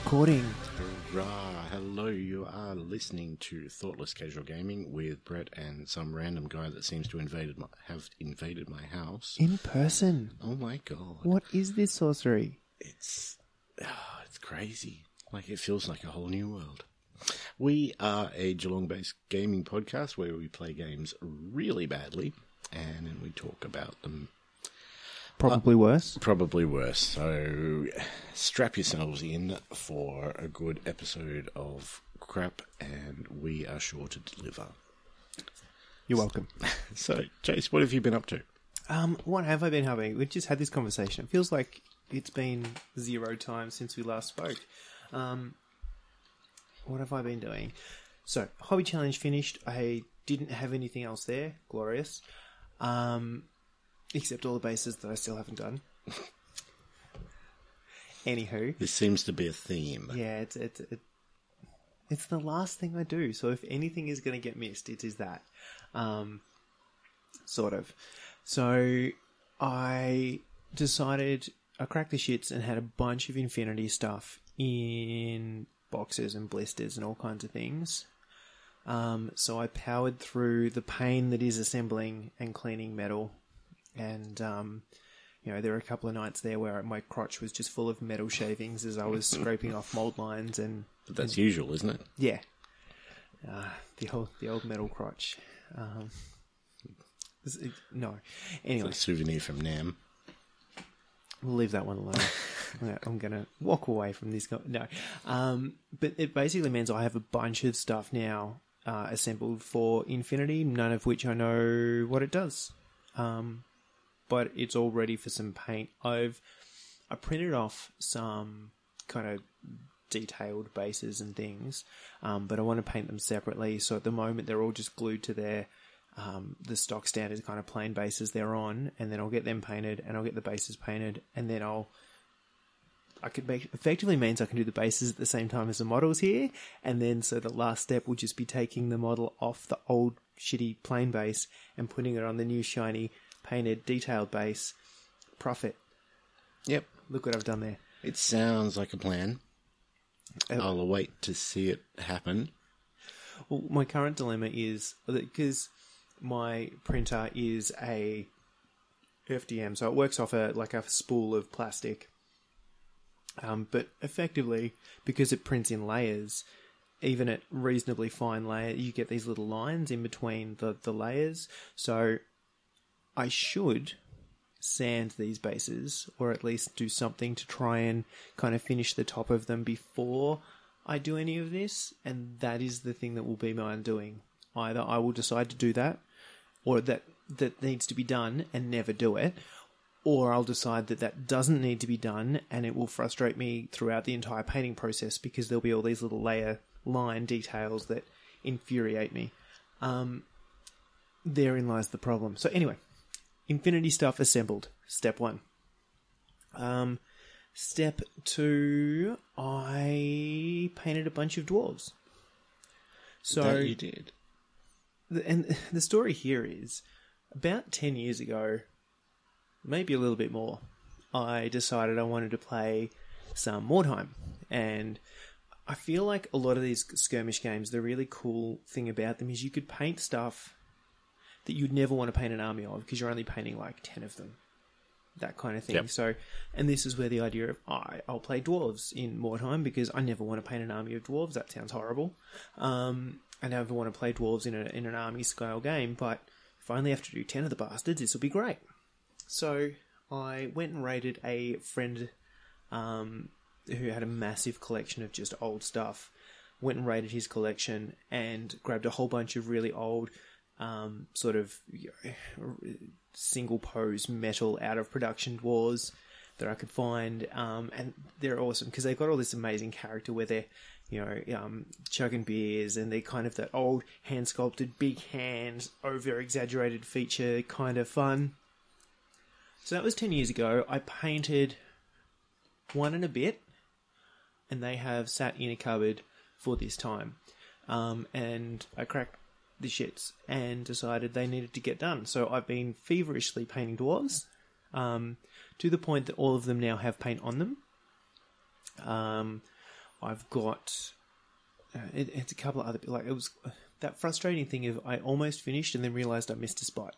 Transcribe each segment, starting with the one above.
And we are recording. Hurrah! Hello, you are listening to Thoughtless Casual Gaming with Brett and some random guy that seems to invaded my, have invaded my house. In person. Oh my god! What is this sorcery? It's ah, it's crazy. Like it feels like a whole new world. We are a Geelong-based gaming podcast where we play games really badly, and then we talk about them Probably worse. probably worse. So strap yourselves in for a good episode of crap, and we are sure to deliver. You're welcome. So, Chase, what have you been up to? Um, what have I been having? We've just had this conversation. It feels like it's been zero time since we last spoke. Um, what have I been doing? So, hobby challenge finished. I didn't have anything else there. Glorious. Um, except all the bases that I still haven't done. Anywho, This seems to be a theme. yeah, it's it's it, it's the last thing I do. So if anything is going to get missed, it is that, um, sort of. So I decided I cracked the shits and had a bunch of Infinity stuff in boxes and blisters and all kinds of things. Um, so I powered through the pain that is assembling and cleaning metal, and um, you know there were a couple of nights there where my crotch was just full of metal shavings as I was scraping off mold lines and But that's usual, isn't it? yeah, uh, the old the old metal crotch. Um, it- no, anyway, A souvenir from Nam. we'll leave that one alone. I'm gonna walk away from this. co- No, um, but it basically means I have a bunch of stuff now uh, assembled for Infinity, none of which I know what it does. Um, but it's all ready for some paint. I've I printed off some kind of detailed bases and things, um, but I want to paint them separately. So at the moment they're all just glued to their um, the stock standard kind of plain bases they're on, and then I'll get them painted, and I'll get the bases painted, and then I'll I could make effectively means I can do the bases at the same time as the models here, and then so the last step will just be taking the model off the old shitty plain base and putting it on the new shiny painted detailed base. Profit. Yep. Look what I've done there. It sounds like a plan. Uh, I'll await to see it happen. Well, my current dilemma is because my printer is a FDM, so it works off a like a spool of plastic. Um, but effectively, because it prints in layers, even at reasonably fine layer, you get these little lines in between the, the layers. So I should sand these bases, or at least do something to try and kind of finish the top of them before I do any of this. And that is the thing that will be my undoing. Either I will decide to do that, or that that needs to be done and never do it, or I'll decide that that doesn't need to be done and it will frustrate me throughout the entire painting process because there'll be all these little layer line details that infuriate me. Um, therein lies the problem. So anyway, Infinity stuff assembled. Step one. Um, step two, I painted a bunch of dwarves. So that you did. the- and the story here is about 10 years ago, maybe a little bit more, I decided I wanted to play some Mordheim. And I feel like a lot of these skirmish games, the really cool thing about them is you could paint stuff that you'd never want to paint an army of because you're only painting like 10 of them. That kind of thing. Yep. So, and this is where the idea of I, I'll play dwarves in Mordheim because I never want to paint an army of dwarves. That sounds horrible. Um, I never want to play dwarves in, a, in an army scale game, but if I only have to do 10 of the bastards, this will be great. So I went and raided a friend um, who had a massive collection of just old stuff. Went and raided his collection and grabbed a whole bunch of really old, um, sort of you know, single pose metal out of production dwarves that I could find, um, and they're awesome because they've got all this amazing character where they're, you know, um, chugging beers and they're kind of that old hand sculpted, big hands, over exaggerated feature kind of fun. So that was 10 years ago. I painted one and a bit, and they have sat in a cupboard for this time. Um, and I cracked the shits and decided they needed to get done. So I've been feverishly painting dwarves um, to the point that all of them now have paint on them. Um, I've got uh, it, it's a couple of other like it was that frustrating thing of I almost finished and then realized I missed a spot,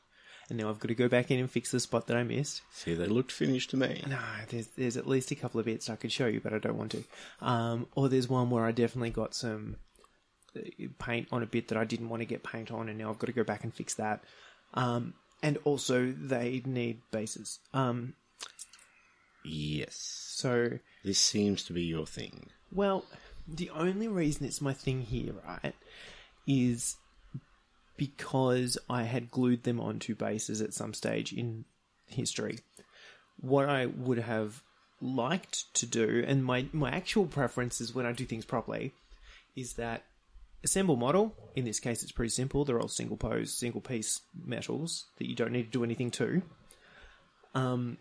and now I've got to go back in and fix the spot that I missed. See, they looked finished to me. No, there's there's at least a couple of bits I could show you, but I don't want to. Um, or there's one where I definitely got some paint on a bit that I didn't want to get paint on, and now I've got to go back and fix that. Um, and also they need bases. Um, Yes. so This seems to be your thing. Well, the only reason it's my thing here, right, is because I had glued them onto bases at some stage in history. What I would have liked to do, and my, my actual preference is when I do things properly, is that assemble model, in this case it's pretty simple, they're all single pose, single piece metals that you don't need to do anything to. Um,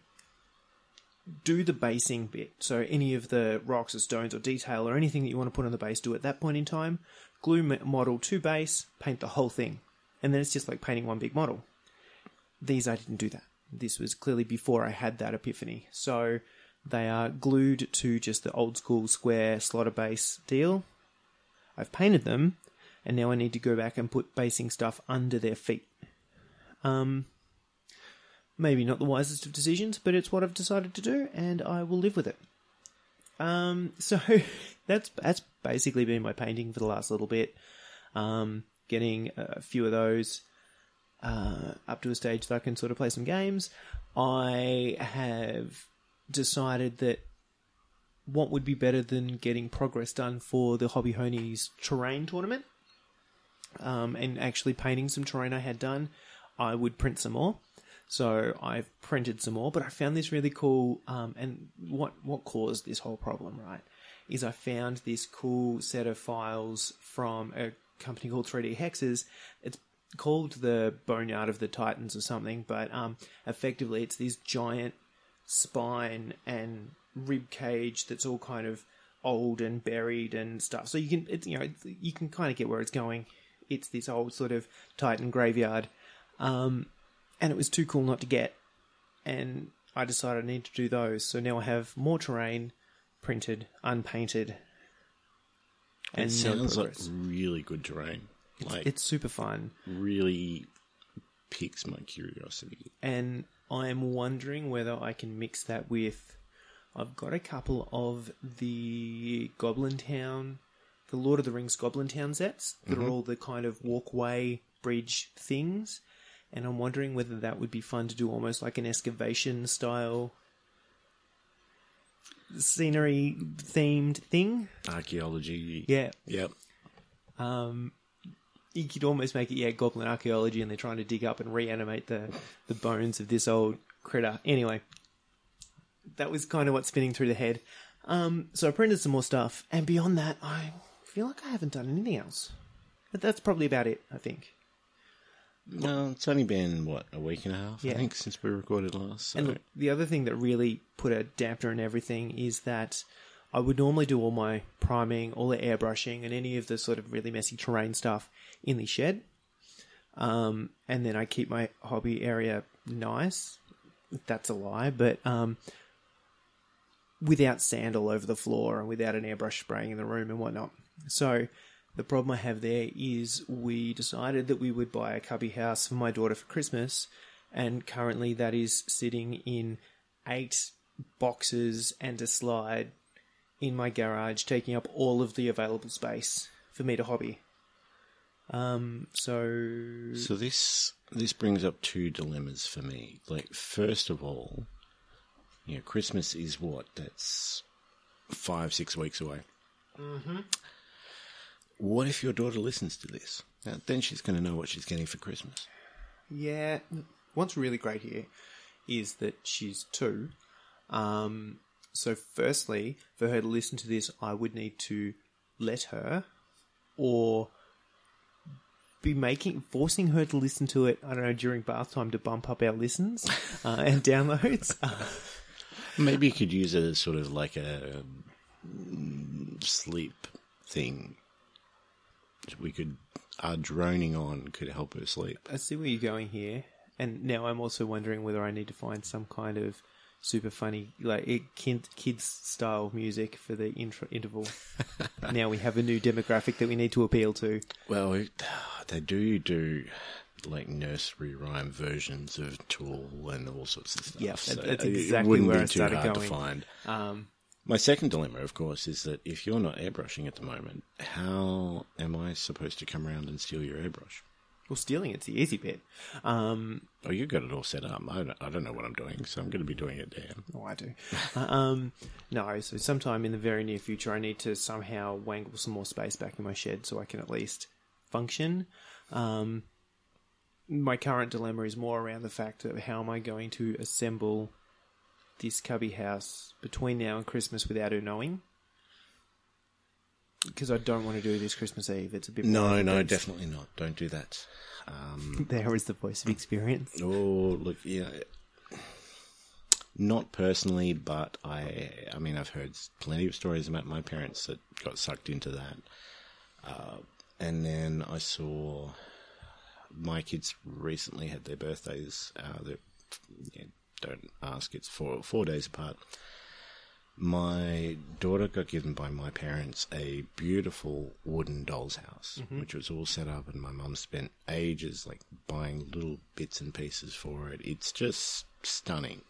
do the basing bit. So any of the rocks or stones or detail or anything that you want to put on the base, do at that point in time. Glue model to base, paint the whole thing, and then it's just like painting one big model. These I didn't do that. This was clearly before I had that epiphany. So they are glued to just the old school square slaughter base deal. I've painted them, and now I need to go back and put basing stuff under their feet. Um, maybe not the wisest of decisions, but it's what I've decided to do, and I will live with it. Um, so that's that's basically been my painting for the last little bit. Um, getting a few of those uh, up to a stage that I can sort of play some games. I have decided that what would be better than getting progress done for the Hobby Homies terrain tournament um, and actually painting some terrain I had done, I would print some more. So I've printed some more, but I found this really cool. Um, and what what caused this whole problem, right, is I found this cool set of files from a company called 3D Hexes. It's called the Boneyard of the Titans or something, but um, effectively it's this giant spine and rib cage that's all kind of old and buried and stuff. So you can, it's, you know, you can kind of get where it's going. It's this old sort of Titan graveyard, um, and it was too cool not to get. And I decided I need to do those. So now I have more terrain printed, unpainted, It and no sounds like really good terrain. Like, It's super fun. really piques my curiosity. and I'm wondering whether I can mix that with. I've got a couple of the Goblin Town, the Lord of the Rings Goblin Town sets that are all the kind of walkway bridge things, and I'm wondering whether that would be fun to do almost like an excavation style scenery themed thing. Archaeology. Yeah, Yep. um, you could almost make it yeah goblin archaeology, and they're trying to dig up and reanimate the the bones of this old critter. Anyway, that was kind of what's spinning through the head. Um, so I printed some more stuff, and beyond that, I feel like I haven't done anything else. But that's probably about it. I think. No, it's only been, what, a week and a half, Yeah. I think, since we recorded last. So. And look, the other thing that really put a dampener in everything is that I would normally do all my priming, all the airbrushing, and any of the sort of really messy terrain stuff in the shed. Um, and then I keep my hobby area nice. That's a lie, but um, without sand all over the floor and without an airbrush spraying in the room and whatnot. So the problem I have there is we decided that we would buy a cubby house for my daughter for Christmas, and currently that is sitting in eight boxes and a slide in my garage, taking up all of the available space for me to hobby. Um, so So this this brings up two dilemmas for me. Like, first of all, you know, Christmas is what? That's five, six weeks away. Mm-hmm. What if your daughter listens to this? Now, then she's going to know what she's getting for Christmas. Yeah, what's really great here is that she's two. Um, so, firstly, for her to listen to this, I would need to let her, or be making forcing her to listen to it. I don't know during bath time to bump up our listens uh, and downloads. Maybe you could use it as sort of like a mm, sleep thing. We could, our droning on could help her sleep. I see where you're going here, and now I'm also wondering whether I need to find some kind of super funny, like kid, kids style music for the intro, interval. now we have a new demographic that we need to appeal to. Well, they do do like nursery rhyme versions of Tool and all sorts of stuff. Yeah, so that's it exactly wouldn't where be I too started hard going. to find. Um, My second dilemma, of course, is that if you're not airbrushing at the moment, how am I supposed to come around and steal your airbrush? well, stealing it's the easy bit. Um, Oh, you got it all set up. I don't, I don't know what I'm doing, so I'm going to be doing it Dan. Oh, I do. Uh, um, no, so sometime in the very near future, I need to somehow wangle some more space back in my shed so I can at least function. Um, my current dilemma is more around the fact of how am I going to assemble this cubby house between now and Christmas without her knowing. Because I don't want to do this Christmas Eve. It's a bit No, no, definitely not. Don't do that. Um, There is the voice of experience. oh, look, yeah. Not personally, but I, I mean, I've heard plenty of stories about my parents that got sucked into that. Uh, and then I saw my kids recently had their birthdays. Uh, yeah, don't ask, it's four, four days apart. My daughter got given by my parents a beautiful wooden doll's house, which was all set up, and my mum spent ages like buying little bits and pieces for it. It's just stunning.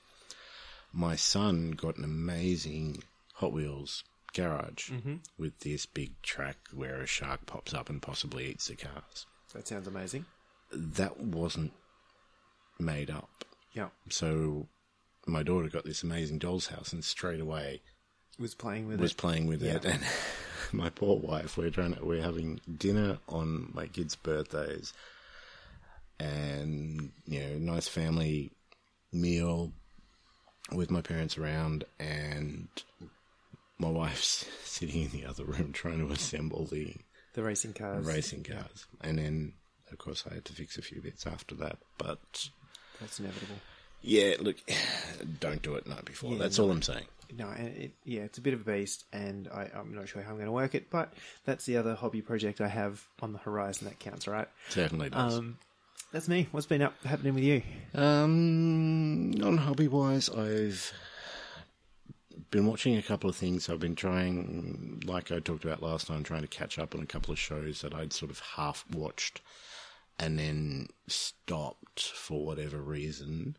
My son got an amazing Hot Wheels garage with this big track where a shark pops up and possibly eats the cars. That sounds amazing. That wasn't made up. Yeah. So my daughter got this amazing doll's house and straight away Was playing with it. was it. playing with it. And my poor wife, we're trying to, we're having dinner on my kids' birthdays, and you know, nice family meal with my parents around, and my wife's sitting in the other room trying to assemble the The racing cars. racing cars, and then of course I had to fix a few bits after that, but. That's inevitable. Yeah, look, don't do it night before. Yeah, That's no. all I'm saying. No, and it, yeah, it's a bit of a beast, and I, I'm not sure how I'm going to work it, but that's the other hobby project I have on the horizon that counts, right? Certainly does. Um, that's me. What's been up happening with you? Um, non hobby wise, I've been watching a couple of things. I've been trying, like I talked about last time, trying to catch up on a couple of shows that I'd sort of half watched and then stopped for whatever reason.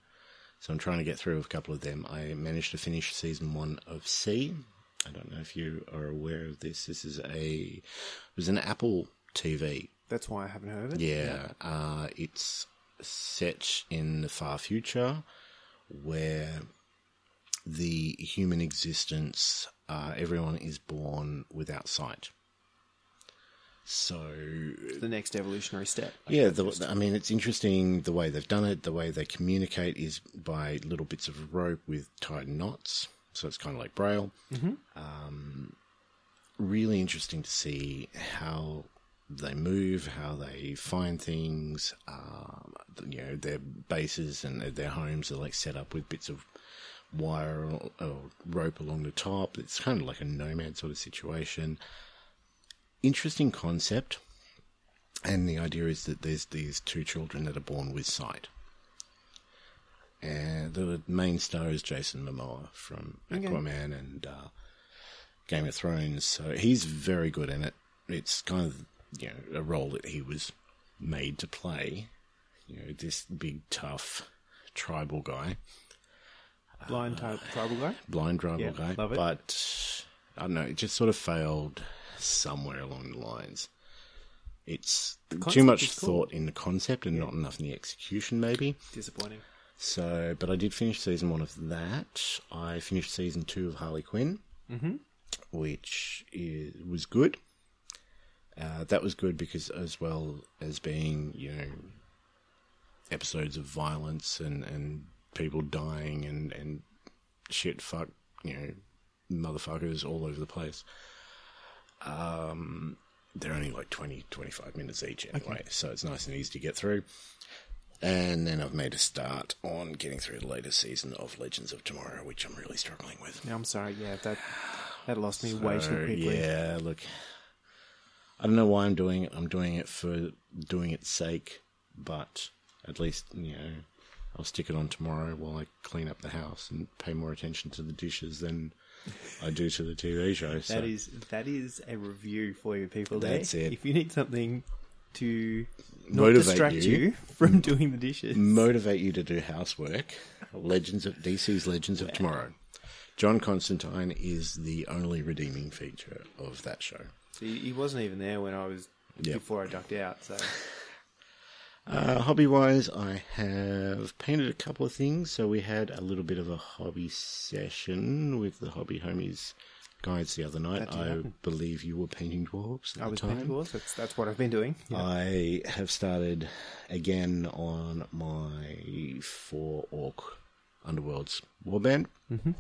So I'm trying to get through a couple of them. I managed to finish season one of See. I don't know if you are aware of this. This is a it was an Apple TV That's why I haven't heard of it. yeah, uh, it's set in the far future where the human existence, uh, everyone is born without sight. So, The next evolutionary step. yeah, the, I mean, it's interesting the way they've done it. The way they communicate is by little bits of rope with tied knots. So it's kind of like Braille. Um, really interesting to see how they move, how they find things. Um, you know, their bases and their homes are like set up with bits of wire or, or rope along the top. It's kind of like a nomad sort of situation. Interesting concept. And the idea is that there's these two children that are born with sight. And the main star is Jason Momoa from Okay. Aquaman and uh, Game of Thrones. So he's very good in it. It's kind of you know a role that he was made to play. You know, this big tough tribal guy, Blind type tribal guy. blind tribal Yeah, guy. But I don't know, it just sort of failed somewhere along the lines. It's too much cool. thought in the concept and not enough in the execution, maybe. Disappointing. So, but I did finish season one of that. I finished season two of Harley Quinn, Mm-hmm. which is, was good. Uh, that was good because, as well as being, you know, episodes of violence and, and people dying and, and shit, fuck, you know, motherfuckers all over the place. Um, they're only like 20, 25 minutes each anyway, so it's nice and easy to get through. And then I've made a start on getting through the latest season of Legends of Tomorrow, which I'm really struggling with. No, I'm sorry. Yeah, that that lost me way too quickly. Yeah, look, I don't know why I'm doing it. I'm doing it for doing its sake, but at least you know I'll stick it on tomorrow while I clean up the house and pay more attention to the dishes than I do to the TV show. So That is that is a review for you people. There. That's it. If you need something to not Motivate distract you. you. from doing the dishes, motivate you to do housework. Legends of DC's Legends of Tomorrow. John Constantine is the only redeeming feature of that show. he, he wasn't even there when I was Yep. before I ducked out. So Uh, hobby wise, I have painted a couple of things. So we had a little bit of a hobby session with the hobby homies guides the other night. I happen. believe you were painting dwarves I the was time. painting dwarves. That's that's what I've been doing. Yeah. I have started again on my four orc underworlds warband. Mm-hmm.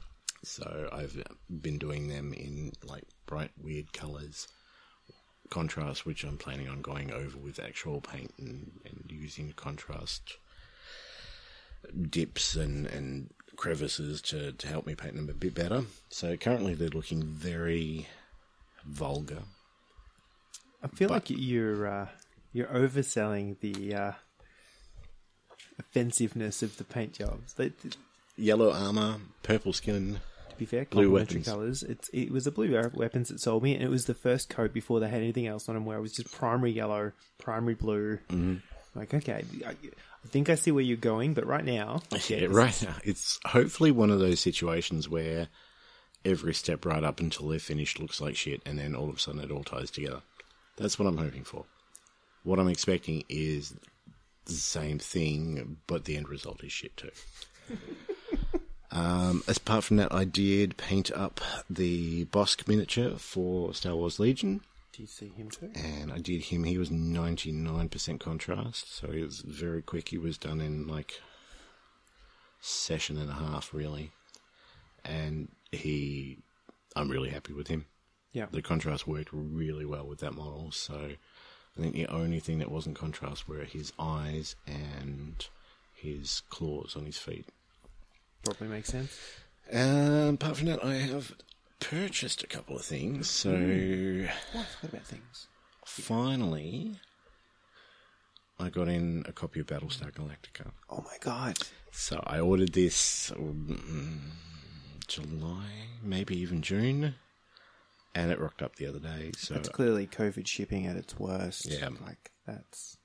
So I've been doing them in like bright, weird colours, contrast, which I'm planning on going over with actual paint and, and using contrast dips and, and crevices to, to help me paint them a bit better. So currently they're looking very vulgar. I feel but- like you're uh, you're overselling the uh, offensiveness of the paint jobs. They, to Yellow armour, purple skin, be fair, Blue weapons. colours. It's it was the blue weapons that sold me, and it was the first coat before they had anything else on them. Where it was just primary yellow, primary blue. Mm-hmm. Like okay, I, I think I see where you're going, but right now, Yeah, this right now. It's hopefully one of those situations where every step right up until they're finished looks like shit, and then all of a sudden it all ties together. That's what I'm hoping for. What I'm expecting is the same thing, but the end result is shit too. um, as apart from that, I did paint up the Bossk miniature for Star Wars Legion Do you see him too? and I did him. He was ninety nine percent contrast, so he was very quick. He was done in like session and a half, really, and he. I'm really happy with him. Yeah, The contrast worked really well with that model. So I think the only thing that wasn't contrast were his eyes and his claws on his feet. Probably makes sense. Um, apart from that, I have purchased a couple of things. So What? What about things? finally, I got in a copy of Battlestar Galactica. Oh my god! So I ordered this um, July, maybe even June, and it rocked up the other day. So That's clearly COVID shipping at its worst. Yeah. like that's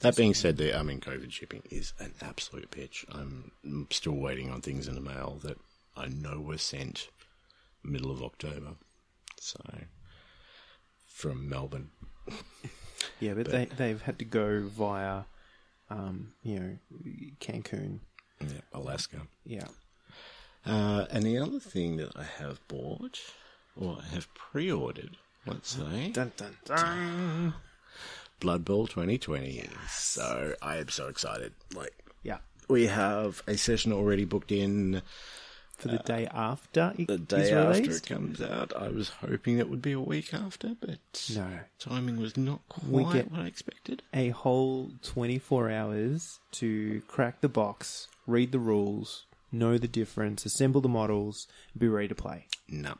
that being said, the I mean, COVID shipping is an absolute bitch. I'm still waiting on things in the mail that I know were sent middle of October. So from Melbourne. yeah, but, they they've had to go via, um, you know, Cancun. Yeah, Alaska. Yeah, Uh, and the other thing that I have bought, or I have pre-ordered, let's say, dun dun dun. Blood Bowl 2020. So I am so excited. Like Yeah, we have a session already booked in for the day uh, after it the day after it comes out. I was hoping it would be a week after, but No, timing was not quite what I expected. a whole twenty four hours to crack the box, read the rules, know the difference, assemble the models, be ready to play. No.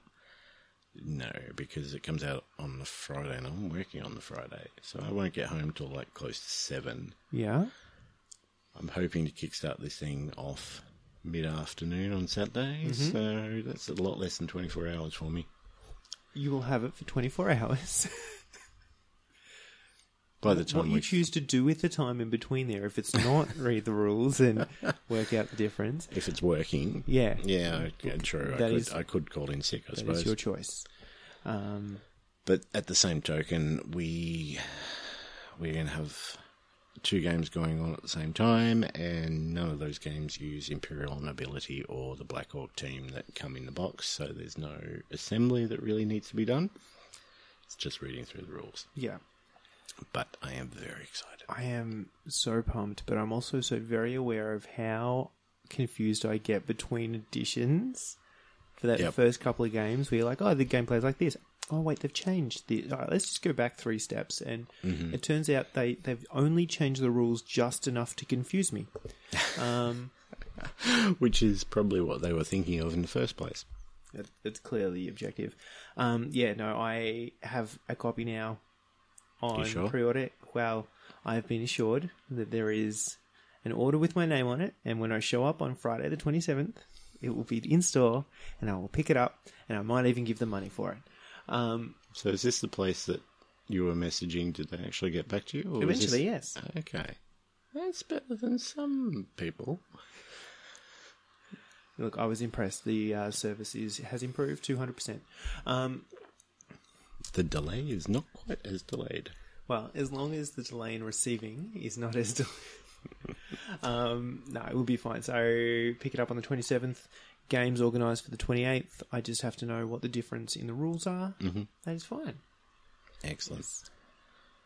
No, because it comes out on the Friday and I'm working on the Friday. So I won't get home till like close to seven. Yeah, I'm hoping to kickstart this thing off mid afternoon on Saturday. Mm-hmm. So that's a lot less than 24 hours for me. you will have it for twenty four hours. By the time what you choose to do with the time in between there, if it's not read the rules and work out the difference, if it's working, yeah, yeah, yeah true. I could, is- I could call in sick, I that suppose. is your choice. Um, But at the same token, we we're going to have two games going on at the same time, and none of those games use Imperial Nobility or the Black Orc team that come in the box. So there's no assembly that really needs to be done. It's just reading through the rules. yeah, But I am very excited. I am so pumped, but I'm also so very aware of how confused I get between editions for that Yep. first couple of games where you're like, oh, the gameplay's like this. Oh, wait, they've changed. The, all right, let's just go back three steps. And Mm-hmm. it turns out they, they've only changed the rules just enough to confuse me. Um, Which is probably what they were thinking of in the first place. That, that's clearly objective. Um, yeah, no, I have a copy now on sure? pre-order. Well, I have been assured that there is an order with my name on it, and when I show up on Friday the 27th, it will be in store, and I will pick it up, and I might even give them money for it. Um, So is this the place that you were messaging? Did they actually get back to you? Or eventually, this- yes. Okay. That's better than some people. Look, I was impressed. The uh, service is has improved 200%. Um, The delay is not quite as delayed. Well, as long as the delay in receiving is not as delayed. um, no, it will be fine. So pick it up on the 27th. Games organised for the 28th. I just have to know what the difference in the rules are. Mm-hmm. That is fine. Excellent.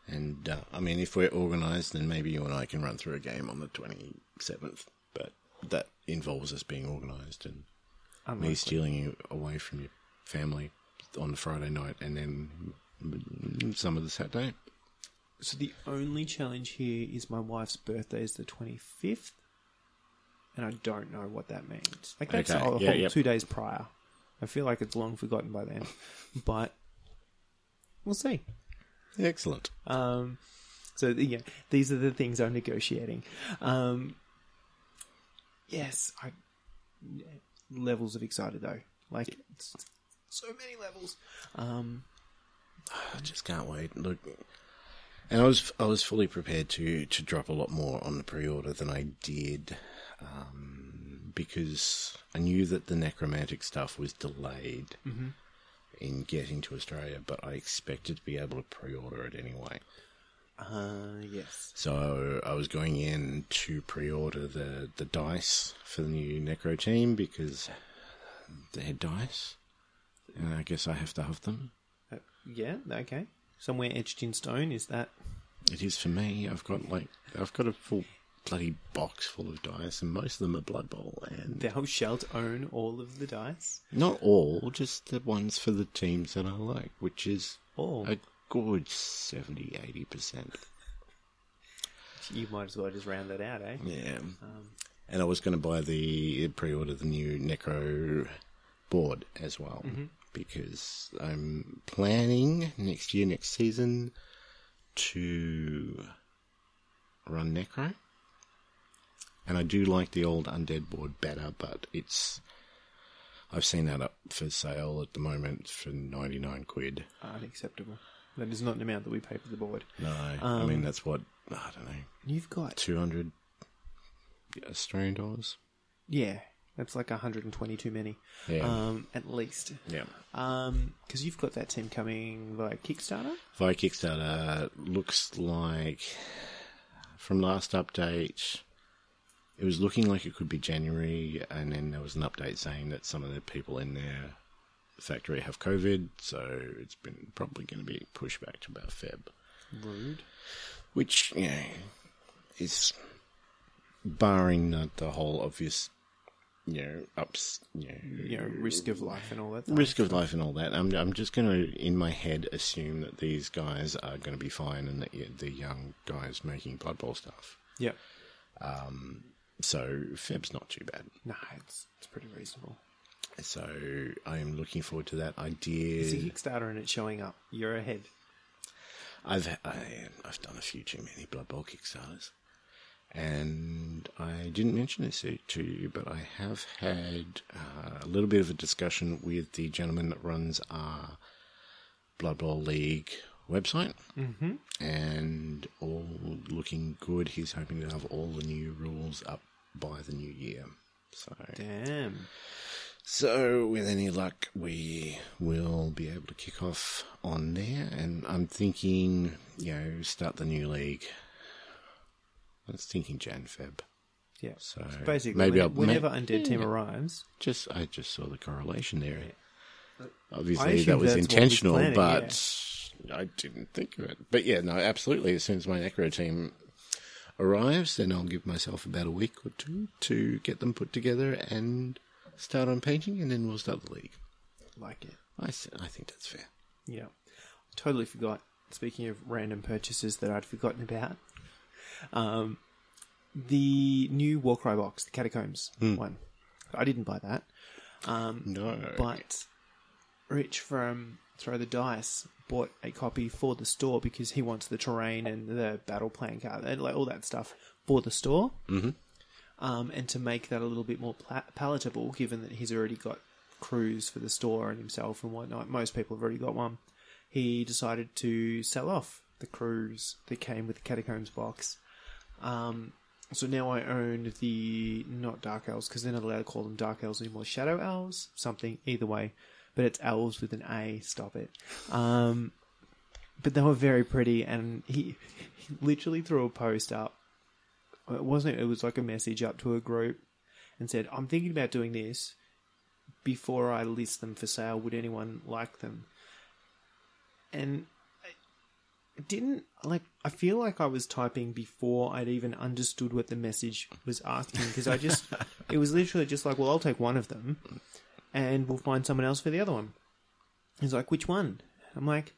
And uh, I mean, if we're organised, then maybe you and I can run through a game on the twenty seventh. But that involves us being organised and me stealing you away from your family on the Friday night, and then some of the Saturday. So the only challenge here is my wife's birthday is the 25th. And I don't know what that means. Like, that's Okay, a whole yeah, yep. two days prior. I feel like it's long forgotten by then. but we'll see. Excellent. Um, so yeah, these are the things I'm negotiating. Um, yes, I levels of excited though. Like it's, so many levels. Um, I just can't wait. Look, and I was I was fully prepared to to drop a lot more on the pre-order than I did, um, because I knew that the necromantic stuff was delayed in getting to Australia, but I expected to be able to pre-order it anyway. uh, yes. So I was going in to pre-order the the dice for the new Necro team because they're dice, and I guess I have to have them. Uh, yeah. Okay. Somewhere etched in stone is that. It is for me. I've got like I've got a full bloody box full of dice, and most of them are Blood Bowl, and Thou shalt own all of the dice. not all, just the ones for the teams that I like, which is All. a good 70 80 percent. You might as well just round that out, eh? Yeah, and I was going to buy the pre-order the new Necro board as well because I'm planning next year, next season, to run Necro. And I do like the old undead board better, but it's I've seen that up for sale at the moment for ninety nine quid. Unacceptable. That is not an amount that we pay for the board. No, I um, mean that's what I don't know, You've got two hundred Australian dollars. yeah, that's like 120 too many. Yeah. Um, at least. Yeah. Um, because you've got that team coming via Kickstarter. Via Kickstarter looks like from last update it was looking like it could be January and then there was an update saying that some of the people in their factory have COVID, so it's been probably going to be pushed back to about Feb. Rude. Which, you know, is barring the, the whole obvious you know, ups you know, You know, risk of life and all that. risk of life and all that. I'm I'm just going to, in my head, assume that these guys are going to be fine and that yeah, the young guys making Blood Bowl stuff. Yep. Um, so Feb's not too bad. No, it's it's pretty reasonable. So I am looking forward to that idea. It's a Kickstarter and it's showing up. You're ahead. I've I, I've done a few too many Blood Bowl Kickstarters, and I didn't mention this to you, but I have had uh, a little bit of a discussion with the gentleman that runs our Blood Bowl League website, mm-hmm. and all looking good. He's hoping to have all the new rules up by the new year. So Damn. so, with any luck, we will be able to kick off on there. And I'm thinking, you know, start the new league. I was thinking Jan Feb. Yeah. So, Basically, maybe when- whenever Undead Team yeah. arrives, Just I just saw the correlation there. I Obviously, that was that's what he's intentional, planning, but I didn't think of it. But yeah, no, absolutely. As soon as my Necro team arrives, then I'll give myself about a week or two to get them put together and start on painting, and then we'll start the league. like it. I, I think that's fair. Yeah. Totally forgot. Speaking of random purchases that I'd forgotten about, um, the new Warcry box, the Catacombs one. I didn't buy that. Um, No. But Rich from Throw the Dice bought a copy for the store because he wants the terrain and the battle plan card and like all that stuff for the store, mm-hmm. um, and to make that a little bit more pla- palatable, given that he's already got crews for the store and himself and whatnot. Most people have already got one. He decided to sell off the crews that came with the Catacombs box. Um, so now I own the not Dark Elves because they're not allowed to call them Dark Elves anymore. Shadow Elves, something either way, but it's elves with an A. Stop it. Um, but they were very pretty, and he, he literally threw a post up. It wasn't. It was like a message up to a group, and said, "I'm thinking about doing this. Before I list them for sale, would anyone like them?" And didn't like. I feel like I was typing before I'd even understood what the message was asking because I just. it was literally just like, "Well, I'll take one of them, and we'll find someone else for the other one." He's like, "Which one?" I'm like,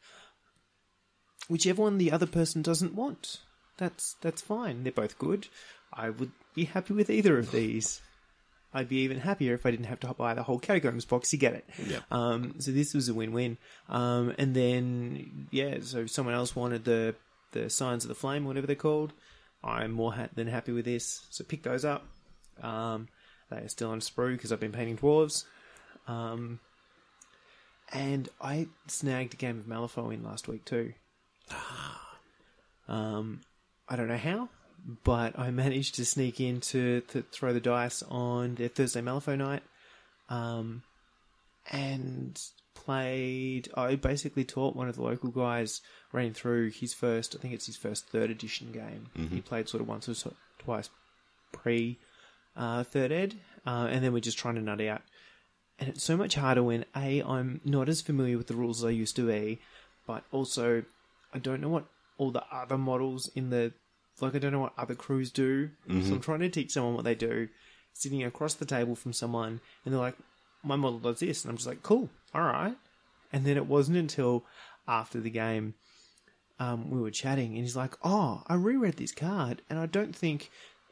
whichever one the other person doesn't want. That's that's fine. They're both good. I would be happy with either of these. I'd be even happier if I didn't have to buy the whole catacombs box to get it. Yeah. Um, so this was a win-win. Um, and then yeah, so someone else wanted the the Scions of the Flame, whatever they're called. I'm more ha- than happy with this. So pick those up. Um, they are still on sprue because I've been painting dwarves. Um, and I snagged a game of Malifaux in last week too. Um, I don't know how, but I managed to sneak in to, to throw the dice on their Thursday Malifaux night, um, and played. I basically taught one of the local guys running through his first. I think it's his first third edition game. He played sort of once or so, twice pre uh, third ed, uh, and then we're just trying to nut out. And it's so much harder when a I'm not as familiar with the rules as I used to be, but also I don't know what all the other models in the like I don't know what other crews do. So I'm trying to teach someone what they do, sitting across the table from someone, and they're like, "My model does this," and I'm just like, "Cool, all right." And then it wasn't until after the game um, we were chatting, and he's like, "Oh, I reread this card, and I don't think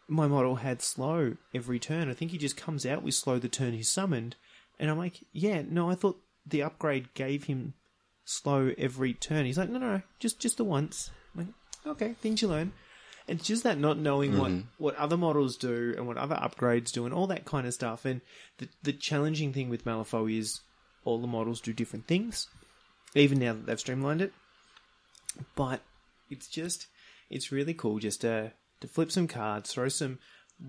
my model had slow every turn. I think he just comes out with slow the turn he's summoned." And I'm like, "Yeah, no, I thought the upgrade gave him slow every turn." He's like, "No, no, no, just just the once." I'm like, "Okay, things you learn." It's just that not knowing what, mm-hmm. what other models do and what other upgrades do and all that kind of stuff. And the the challenging thing with Malifaux is all the models do different things, even now that they've streamlined it. But it's just it's really cool just to to flip some cards, throw some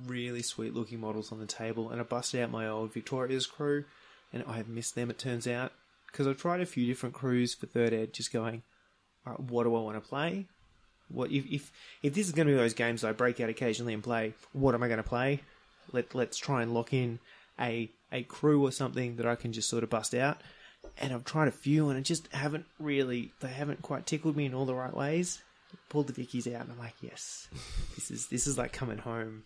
really sweet looking models on the table, and I busted out my old Viktoria's crew, and I have missed them. It turns out because I've tried a few different crews for third ed, just going, all right, what do I want to play? What if if if this is going to be those games that I break out occasionally and play? What am I going to play? Let let's try and lock in a a crew or something that I can just sort of bust out. And I've tried a few, and I just haven't really. They haven't quite tickled me in all the right ways. Pulled the Vickies out, and I'm like, yes, this is this is like coming home.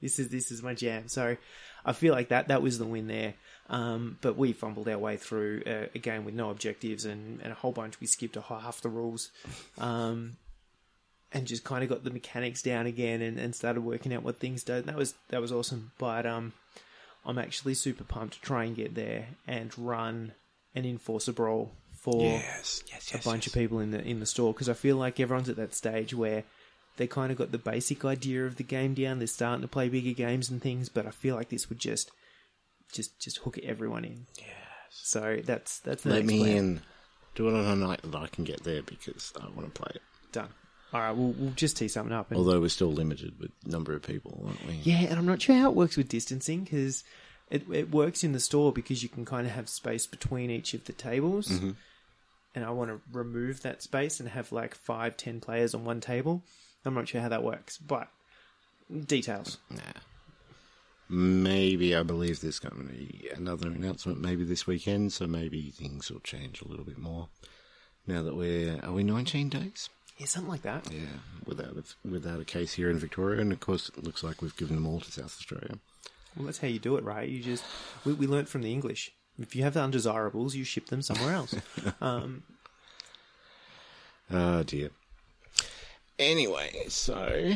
This is this is my jam. So I feel like that that was the win there. Um, but we fumbled our way through a, a game with no objectives and, and a whole bunch. We skipped half the rules. Um, and just kind of got the mechanics down again and, and started working out what things do. And that was that was awesome. But um, I'm actually super pumped to try and get there and run an enforcer brawl for Yes, yes, a bunch of people in the in the store because I feel like everyone's at that stage where they kind of got the basic idea of the game down. They're starting to play bigger games and things, but I feel like this would just just just hook everyone in. Yes. So that's that's the Let me plan. in. Do it on a night that I can get there because I want to play it. Done. All right, we'll we'll just tee something up. And, Although we're still limited with number of people, aren't we? Yeah, and I'm not sure how it works with distancing because it it works in the store because you can kind of have space between each of the tables. Mm-hmm. And I want to remove that space and have like five, ten players on one table. I'm not sure how that works, but details. Nah. Maybe I believe there's going to be another announcement maybe this weekend, so maybe things will change a little bit more. Now that we're are we 19 days? Yeah, something like that. Yeah, without a, without a case here in Victoria, and of course it looks like we've given them all to South Australia. Well, that's how you do it, right? You just we we learnt from the English. If you have the undesirables, you ship them somewhere else. um, Oh dear. Anyway, so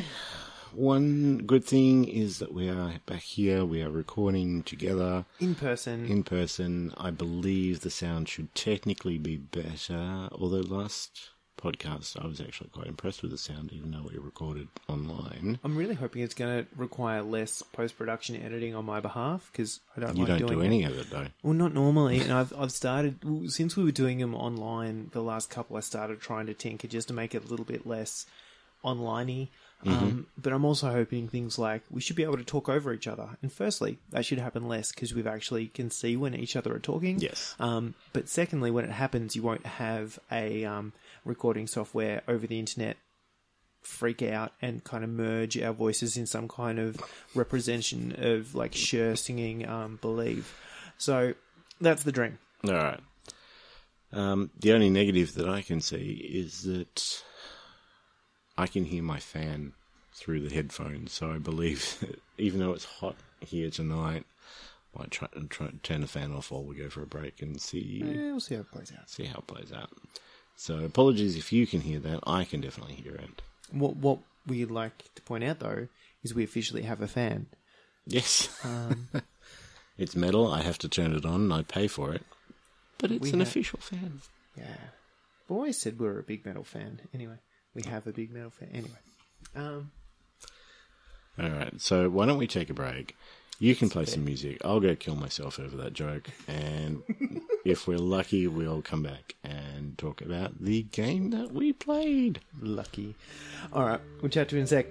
one good thing is that we are back here. We are recording together in person, in person. I believe the sound should technically be better. Although last podcast, I was actually quite impressed with the sound, even though we recorded online. I'm really hoping it's going to require less post production editing on my behalf because I don't You like don't doing do it. any of it though. Well, not normally, and I've I've started well, since we were doing them online. The last couple, I started trying to tinker just to make it a little bit less onliney. Mm-hmm. Um, but I'm also hoping things like we should be able to talk over each other. And firstly, that should happen less because we've actually can see when each other are talking. Yes. Um, but secondly, when it happens, you won't have a um, recording software over the internet freak out and kind of merge our voices in some kind of representation of like Cher singing um, Believe. So that's the dream. All right. Um, the only negative that I can see is that I can hear my fan through the headphones. So I believe, that even though it's hot here tonight, I might try and try, turn the fan off while we go for a break and see Eh, we'll see how it plays out. see how it plays out. So apologies if you can hear that. I can definitely hear it. What what we'd like to point out though is we officially have a fan. Yes, Um, it's metal. I have to turn it on. and I pay for it, but it's an have- official fan. yeah, I've always said we are a big metal fan. Anyway, we have a big metal fan. Anyway, um, All right, so why don't we take a break? You can play some music. I'll go kill myself over that joke, and if we're lucky, we'll come back and talk about the game that we played. lucky. All right, we'll chat to you in a sec.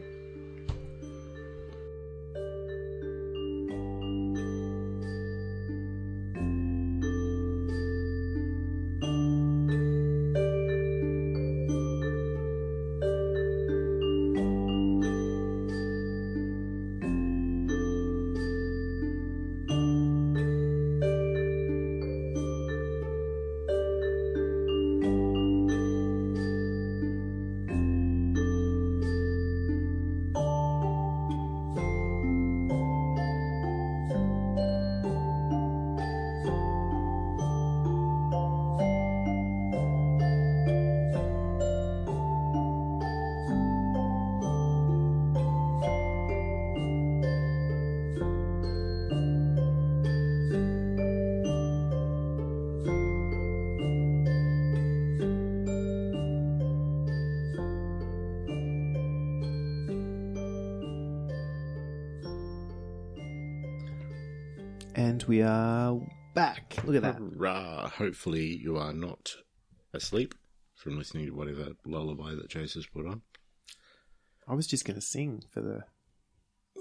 And we are back. Look at that. Hurrah! Hopefully, you are not asleep from listening to whatever lullaby that has put on. I was just going to sing for the.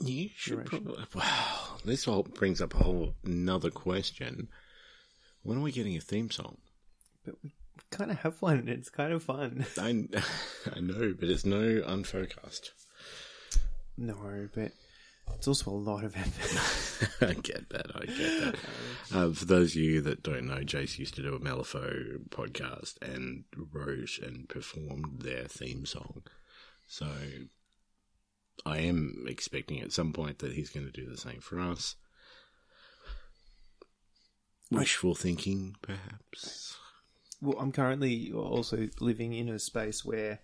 You should Duration. probably. Wow, this all brings up a whole another question. When are we getting a theme song? But we kind of have one, and it's kind of fun. I, I know, but it's no unfocused. No, but it's also a lot of effort. I get that. I get that. Uh, for those of you that don't know, Jace used to do a Malifaux podcast and wrote and performed their theme song. So I am expecting at some point that he's going to do the same for us. Wishful thinking, perhaps. Well, I'm currently also living in a space where.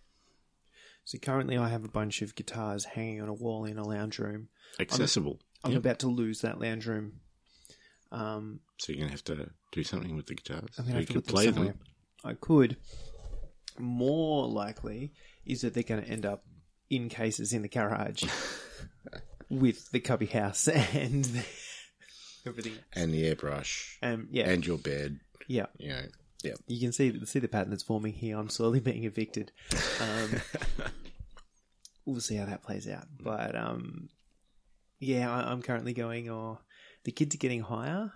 So currently, I have a bunch of guitars hanging on a wall in a lounge room. Accessible. I'm Yep. about to lose that lounge room. Um, So you're going to have to do something with the guitars. I'm gonna have to them play them. I could. More likely is that they're going to end up in cases in the garage with the cubby house and the- everything. And the airbrush. Um, yeah, And your bed. yeah. You know. Yep. You can see see the pattern that's forming here. I'm slowly being evicted. Um, we'll see how that plays out. But um, yeah, I, I'm currently going. Oh, the kids are getting higher,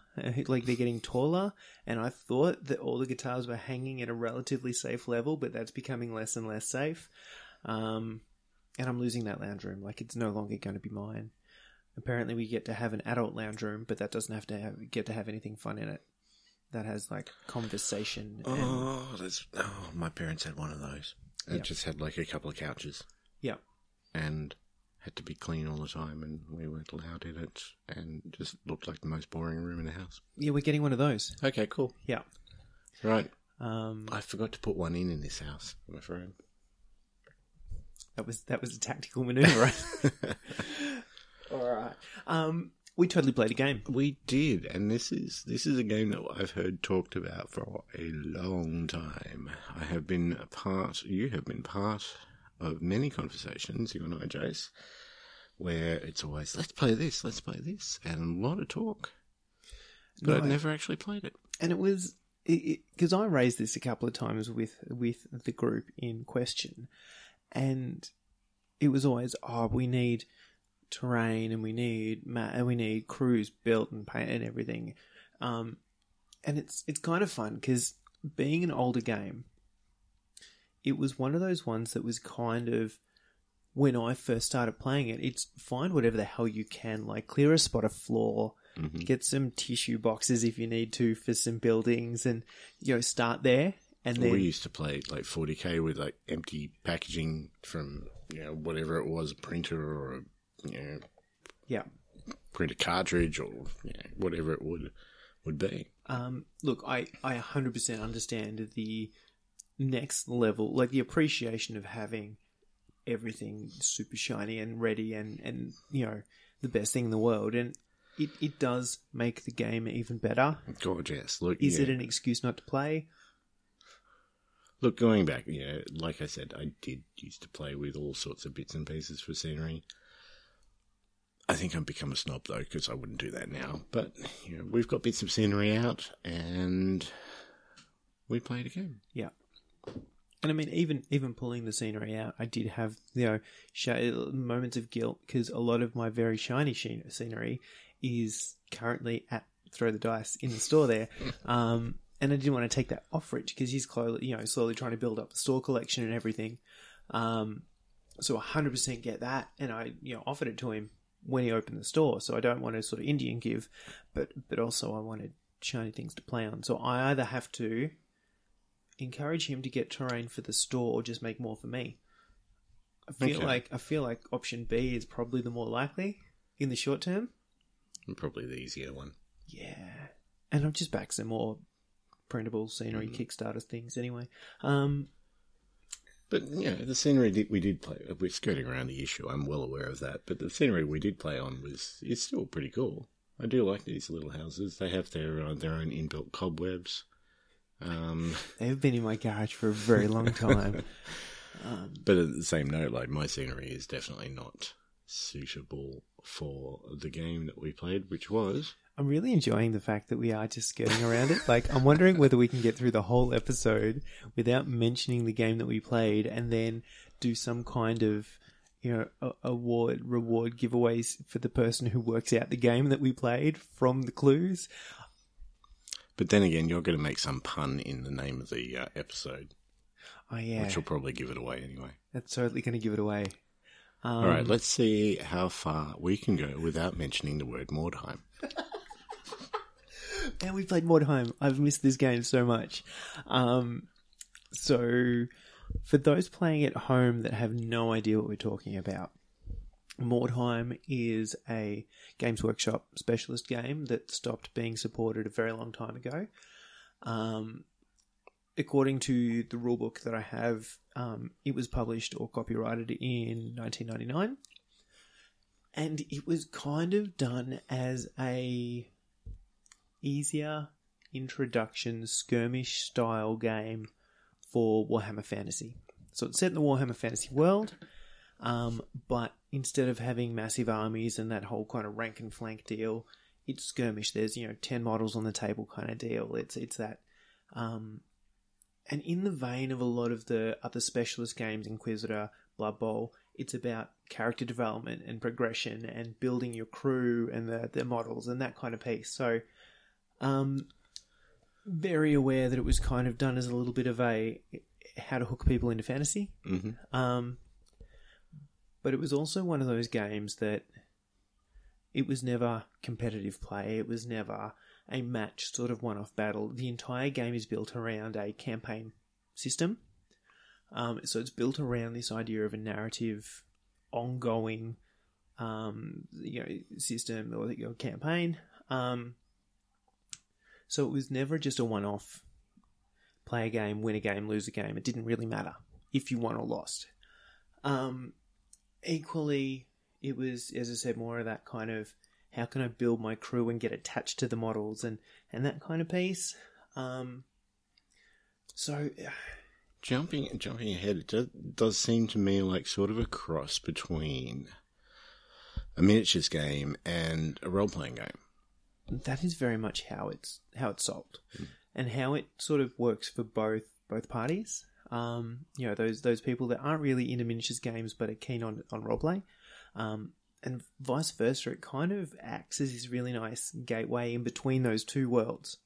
like they're getting taller, and I thought that all the guitars were hanging at a relatively safe level, but that's becoming less and less safe. Um, and I'm losing that lounge room. Like it's no longer going to be mine. Apparently, we get to have an adult lounge room, but that doesn't have to have, get to have anything fun in it. That has like conversation. And, Oh, that's oh, my parents had one of those. It Yeah. just had like a couple of couches yeah, and had to be clean all the time, and we weren't allowed in it, and just looked like the most boring room in the house. yeah, we're getting one of those. Okay, cool. Yeah. Right, Um, I forgot to put one in in this house. I'm afraid. that was that was a tactical maneuver. All right. Um, we totally played a game. We did, and this is this is a game that I've heard talked about for a long time. I have been a part. You have been part of many conversations, you and I, Jace, where it's always let's play this, let's play this, and a lot of talk. But I've never actually played it. and it was because I raised this a couple of times with with the group in question, and it was always oh we need terrain and we need ma- and we need crews built and paint and everything, um, and it's it's kind of fun because being an older game, it was one of those ones that was kind of when I first started playing it, it's find whatever the hell you can, like clear a spot of floor, Mhm. get some tissue boxes if you need to for some buildings, and you know start there. And then we used to play like 40k with like empty packaging from you know whatever it was, a printer or a you know yeah, print a cartridge or you know, whatever it would would be. um, look, I I 100% understand the next level, like the appreciation of having everything super shiny and ready and and you know the best thing in the world, and it it does make the game even better. Gorgeous. Look, Is yeah. it an excuse not to play? Look, going back, you know, like I said, I did used to play with all sorts of bits and pieces for scenery. I think I've become a snob though, because I wouldn't do that now. But you know, we've got bits of scenery out, and we played a game. Yeah. And I mean, even even pulling the scenery out, I did have you know sh- moments of guilt because a lot of my very shiny sheen- scenery is currently at throw the dice in the store there, um, and I didn't want to take that off Rich because he's slowly you know slowly trying to build up the store collection and everything. Um, so 100% get that, and I you know offered it to him when he opened the store. So I don't want to sort of Indian give, but but also I wanted shiny things to play on. So I either have to encourage him to get terrain for the store or just make more for me. I feel Okay. like I feel like option B is probably the more likely in the short term. And probably the easier one. Yeah, and I've just back some more printable scenery Mm. Kickstarter things anyway. Um, But you know, the scenery that we did play, we're skirting around the issue. I'm well aware of that. But the scenery we did play on was is still pretty cool. I do like these little houses. They have their uh, their own inbuilt cobwebs. Um, they've been in my garage for a very long time. um, but at the same note, like my scenery is definitely not suitable for the game that we played, which was I'm really enjoying the fact that we are just skirting around it. Like, I'm wondering whether we can get through the whole episode without mentioning the game that we played and then do some kind of, you know, a- award, reward giveaways for the person who works out the game that we played from the clues. But then again, you're going to make some pun in the name of the uh, episode, Oh, yeah. which will probably give it away anyway. That's totally going to give it away. Um, All right, let's see how far we can go without mentioning the word Mordheim. And we played Mordheim. I've missed this game so much. Um, so, for those playing at home that have no idea what we're talking about, Mordheim is a Games Workshop specialist game that stopped being supported a very long time ago. Um, according to the rulebook that I have, um, it was published or copyrighted in 1999. And it was kind of done as a easier introduction skirmish style game for Warhammer Fantasy. So it's set in the Warhammer Fantasy world, um, but instead of having massive armies and that whole kind of rank and flank deal, it's skirmish. There's you know ten models on the table kind of deal. It's it's that, um, and in the vein of a lot of the other specialist games, Inquisitor, Blood Bowl, it's about character development and progression and building your crew and the the models and that kind of piece. So um, very aware that it was kind of done as a little bit of a how to hook people into fantasy. hmm Um, but it was also one of those games that it was never competitive play. It was never a match sort of one-off battle. The entire game is built around a campaign system. Um, so it's built around this idea of a narrative, ongoing, um, you know, system or campaign. Um, so it was never just a one-off play a game, win a game, lose a game. It didn't really matter if you won or lost. Um, equally, it was, as I said, more of that kind of how can I build my crew and get attached to the models and and that kind of piece. Um, so Jumping jumping ahead, it does, does seem to me like sort of a cross between a miniatures game and a role playing game. That is very much how it's how it's sold, and how it sort of works for both both parties. Um, you know, those those people that aren't really into miniatures games but are keen on on roleplay, um, and vice versa. It kind of acts as this really nice gateway in between those two worlds.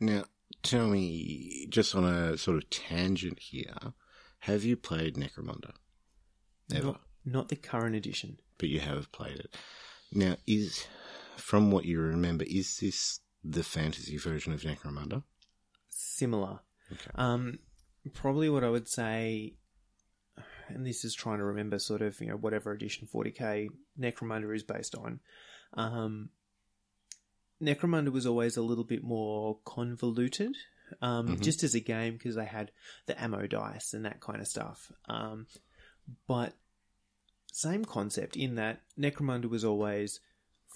Now, tell me, just on a sort of tangent here, have you played Necromunda? Never. Not, not the current edition. but you have played it. Now, is from what you remember, is this the fantasy version of Necromunda? Similar. Okay. Um, probably what I would say, and this is trying to remember sort of you know whatever edition 40k Necromunda is based on. Um, Necromunda was always a little bit more convoluted, um, Mhm. just as a game because they had the ammo dice and that kind of stuff. Um, but same concept in that Necromunda was always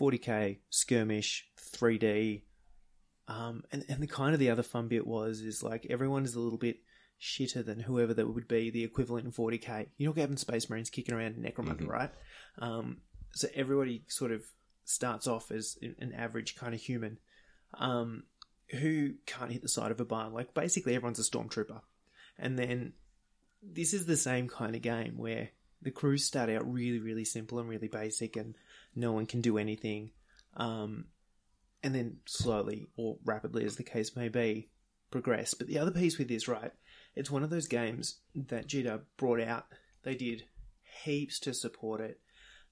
40k skirmish 3D. Um, and, and the kind of the other fun bit was is like everyone is a little bit shitter than whoever that would be the equivalent in 40k. You're not having Space Marines kicking around in Necromunda, Mhm. right? Um, so everybody sort of starts off as an average kind of human um, who can't hit the side of a barn. Like basically everyone's a stormtrooper, and then this is the same kind of game where the crews start out really, really simple and really basic, and no one can do anything. Um, and then slowly or rapidly, as the case may be, progress. But the other piece with this, right, it's one of those games that GW brought out. They did heaps to support it.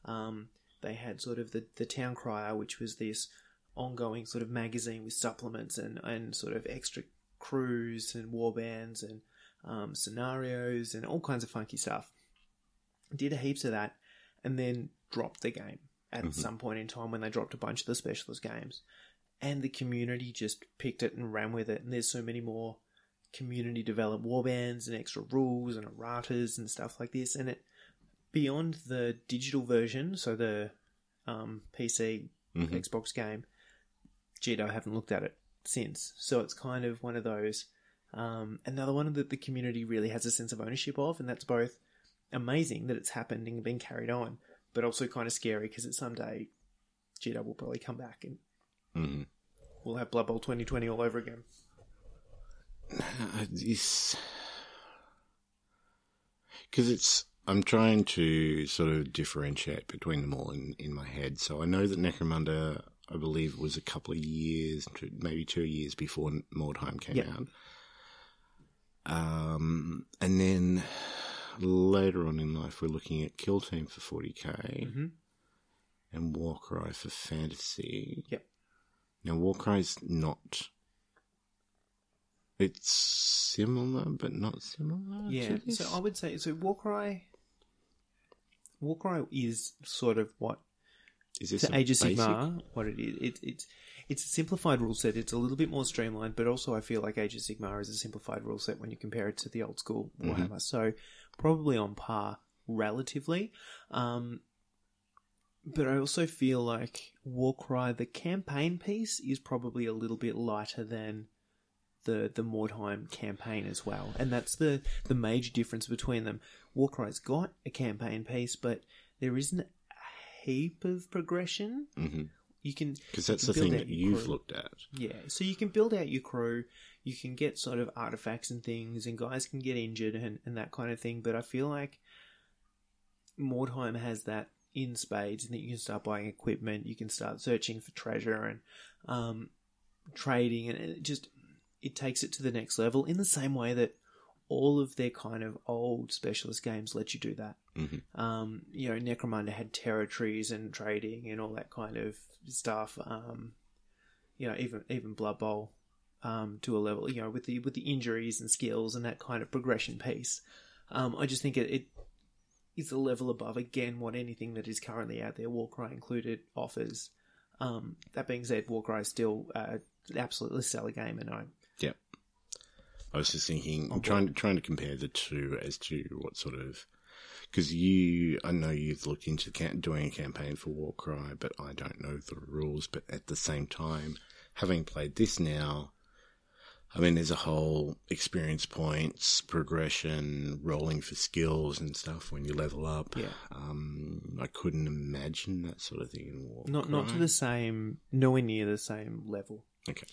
Um, they had sort of the, the Town Crier, which was this ongoing sort of magazine with supplements and, and sort of extra crews and warbands and um, scenarios and all kinds of funky stuff. Did heaps of that and then dropped the game at Mhm. some point in time when they dropped a bunch of the specialist games. And the community just picked it and ran with it. And there's so many more community developed warbands and extra rules and erratas and stuff like this. And it beyond the digital version, so the um, PC Mhm. Xbox game, Gee, I haven't looked at it since. So it's kind of one of those. Um, another one that the community really has a sense of ownership of, and that's both amazing that it's happened and been carried on, but also kind of scary because at someday, GW will probably come back and Mhm. we'll have Blood Bowl 2020 all over again. Because it's. I'm trying to sort of differentiate between them all in, in my head. So I know that Necromunda, I believe, was a couple of years, maybe two years before Mordheim came Yeah. out. Um, and then later on in life, we're looking at Kill Team for 40k hmm and Warcry for fantasy. Yep. Now, Warcry's not. It's similar, but not similar. Yeah, so I would say so. Warcry, Warcry is sort of what is this Age of? Sigmar, what it is. It, it's it's a simplified rule set. It's a little bit more streamlined, but also I feel like Age of Sigmar is a simplified rule set when you compare it to the old school. Warhammer. So probably on par relatively. Um, but I also feel like Warcry, the campaign piece, is probably a little bit lighter than the the Mordheim campaign as well, and that's the the major difference between them. Warcry's got a campaign piece, but there isn't a heap of progression. Mm-hmm. You can Because that's the thing that you've crew. looked at. yeah, so you can build out your crew, you can get sort of artifacts and things, and guys can get injured and, and that kind of thing. But I feel like Mordheim has that in spades, and that you can start buying equipment, you can start searching for treasure and um, trading, and it just it takes it to the next level in the same way that all of their kind of old specialist games let you do that. Mhm. Um, you know, Necromunda had territories and trading and all that kind of stuff. Um, you know, even even Blood Bowl um, to a level, you know, with the with the injuries and skills and that kind of progression piece. Um, I just think it, it is a level above again what anything that is currently out there, Warcry included, offers. Um, that being said, Warcry is still uh, an absolutely stellar game, and I Yep. I was just thinking, On trying to trying to compare the two as to what sort of because you, I know you've looked into doing a campaign for Warcry, but I don't know the rules. But at the same time, having played this now, I mean, there's a whole experience points, progression, rolling for skills and stuff when you level up. Yeah. Um, I couldn't imagine that sort of thing in Warcry. Not not to the same, nowhere near the same level. Okay.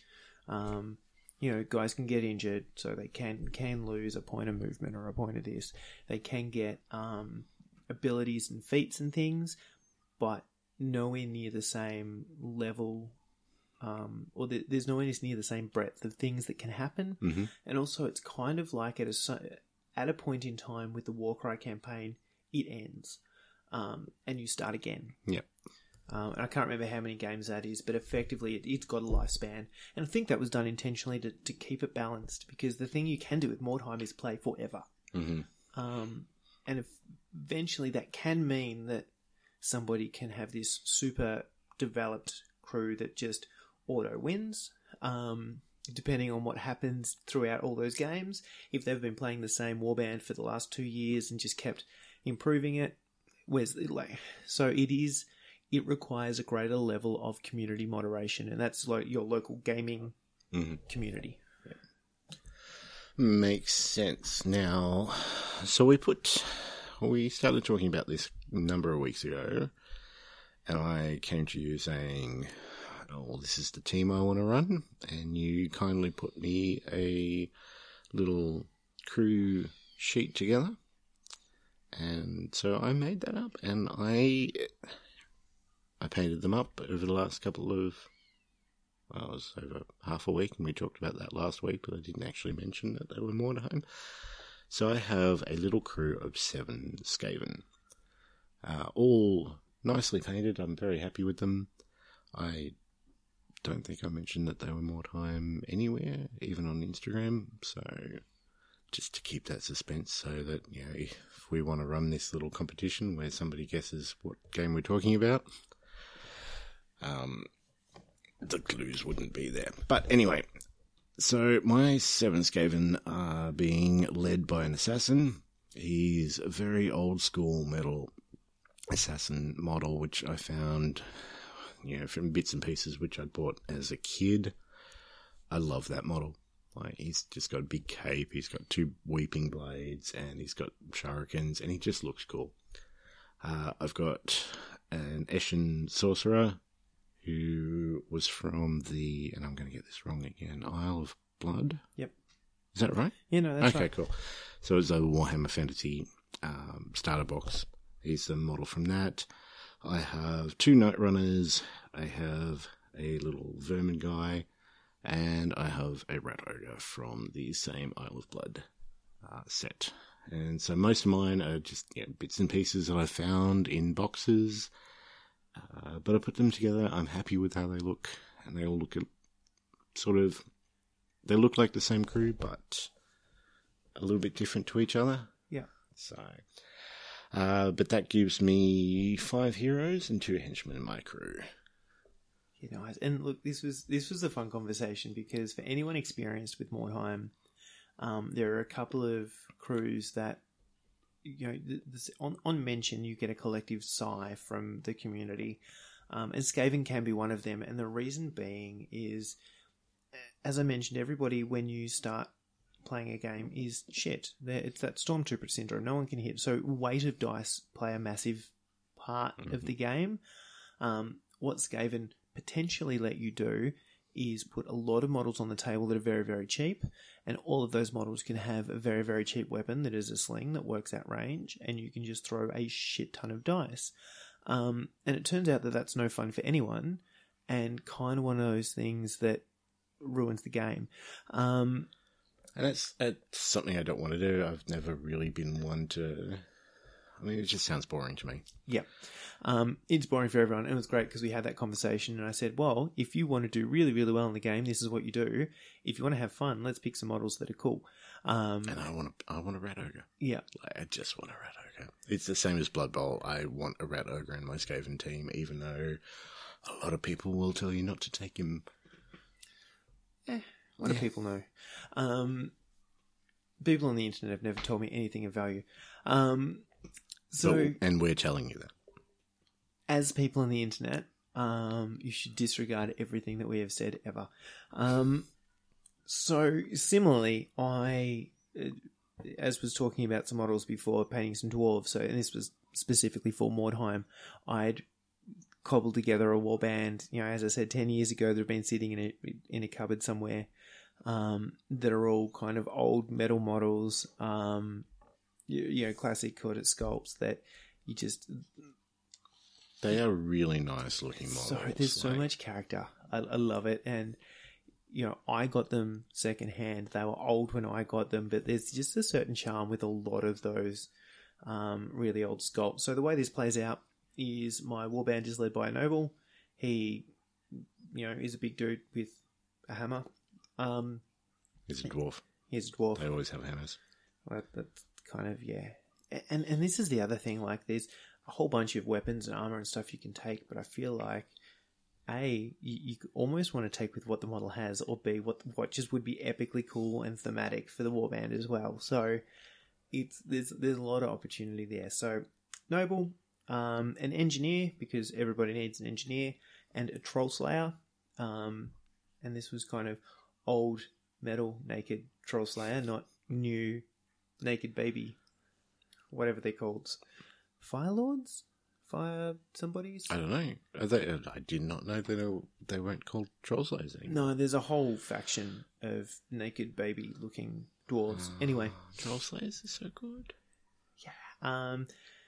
Um, you know, guys can get injured, so they can can lose a point of movement or a point of this. They can get um, abilities and feats and things, but nowhere near the same level, um, or the, there's nowhere near the same breadth of things that can happen. Mhm. And also, it's kind of like at a at a point in time with the Warcry campaign, it ends, um, and you start again. Yep. Um, and I can't remember how many games that is, but effectively it, it's got a lifespan. And I think that was done intentionally to, to keep it balanced because the thing you can do with Mordheim is play forever. hmm Um, and if, eventually that can mean that somebody can have this super developed crew that just auto wins. Um, depending on what happens throughout all those games, if they've been playing the same warband for the last two years and just kept improving it, where's the, like so it is it requires a greater level of community moderation, and that's like your local gaming Mhm. community. Makes sense. Now, so we put, we started talking about this a number of weeks ago, and I came to you saying, oh, this is the team I want to run, and you kindly put me a little crew sheet together. And so I made that up, and I, I painted them up over the last couple of well, it was over half a week, and we talked about that last week, but I didn't actually mention that they were Mordheim. So I have a little crew of seven Skaven, uh, all nicely painted. I'm very happy with them. I don't think I mentioned that they were Mordheim anywhere, even on Instagram. So just to keep that suspense, so that you know, if we want to run this little competition where somebody guesses what game we're talking about, um, the clues wouldn't be there. But anyway, so my seven Skaven are being led by an assassin. He's a very old school metal assassin model, which I found, you know, from bits and pieces which I'd bought as a kid. I love that model. Like he's just got a big cape, he's got two weeping blades, and he's got shurikens, and he just looks cool. Uh, I've got an Eshin sorcerer who was from the, and I'm going to get this wrong again, Isle of Blood. Yep. Is that right? Yeah, no, that's okay, right. cool. So it's a Warhammer Fantasy um, starter box. He's the model from that. I have two Night Runners. I have a little Vermin guy, and I have a Rat Ogre from the same Isle of Blood uh, set. And so most of mine are just you know, bits and pieces that I found in boxes. Uh, but I put them together. I'm happy with how they look, and they all look sort of. They look like the same crew, but a little bit different to each other. Yeah. So, uh, but that gives me five heroes and two henchmen in my crew. Know, and look, this was this was a fun conversation because for anyone experienced with Mordheim, um, there are a couple of crews that you know this, on on mention you get a collective sigh from the community, um, and Skaven can be one of them. And the reason being is, as I mentioned, everybody when you start playing a game is shit. There- It's that stormtrooper syndrome. No one can hit. So weight of dice play a massive part of the game. Um, what Skaven potentially let you do is put a lot of models on the table that are very, very cheap, and all of those models can have a very, very cheap weapon that is a sling that works at range, and you can just throw a shit ton of dice. Um, and it turns out that that's no fun for anyone, and kind of one of those things that ruins the game. Um, And it's that's something I don't want to do. I've never really been one to. I mean, it just sounds boring to me. Yeah. Um, it's boring for everyone. It was great because we had that conversation, and I said, well, if you want to do really, really well in the game, this is what you do. If you want to have fun, let's pick some models that are cool. Um, And I want a, I want a rat ogre. yeah. Like, I just want a rat ogre. It's the same as Blood Bowl. I want a rat ogre in my Skaven team, even though a lot of people will tell you not to take him. What do people know? Um, people on the internet have never told me anything of value. Um, So, and we're telling you that. as people on the internet, um, you should disregard everything that we have said ever. Um, so similarly, I, uh, as was talking about some models before, painting some dwarves. So, and this was specifically for Mordheim. I'd cobbled together a warband. You know, as I said, ten years ago, they've been sitting in a in a cupboard somewhere. Um, that are all kind of old metal models. Um, you, you know, classic Court sculpts that you just They are really nice looking models. so there's so much character. I, I love it, and you know I got them secondhand. They were old when I got them, but there's just a certain charm with a lot of those um, really old sculpts. So the way this plays out is my warband is led by a noble. He, you know, is a big dude with a hammer. Um, He's a dwarf. he's a dwarf. They always have hammers. Well, that's kind of yeah. And and this is the other thing. Like, there's a whole bunch of weapons and armor and stuff you can take, but I feel like a you, you almost want to take with what the model has, or b what what just would be epically cool and thematic for the warband as well. So it's there's there's a lot of opportunity there. So noble, um, an engineer because everybody needs an engineer, and a troll slayer. Um, and this was kind of old metal naked troll slayer, not new naked baby, whatever they're called. Fire lords, fire somebodies. I don't know. Are they, I did not know they were, they weren't called troll slayers anymore. No, there's a whole faction of naked baby looking dwarves. Anyway, troll slayers are so good. Yeah. Um,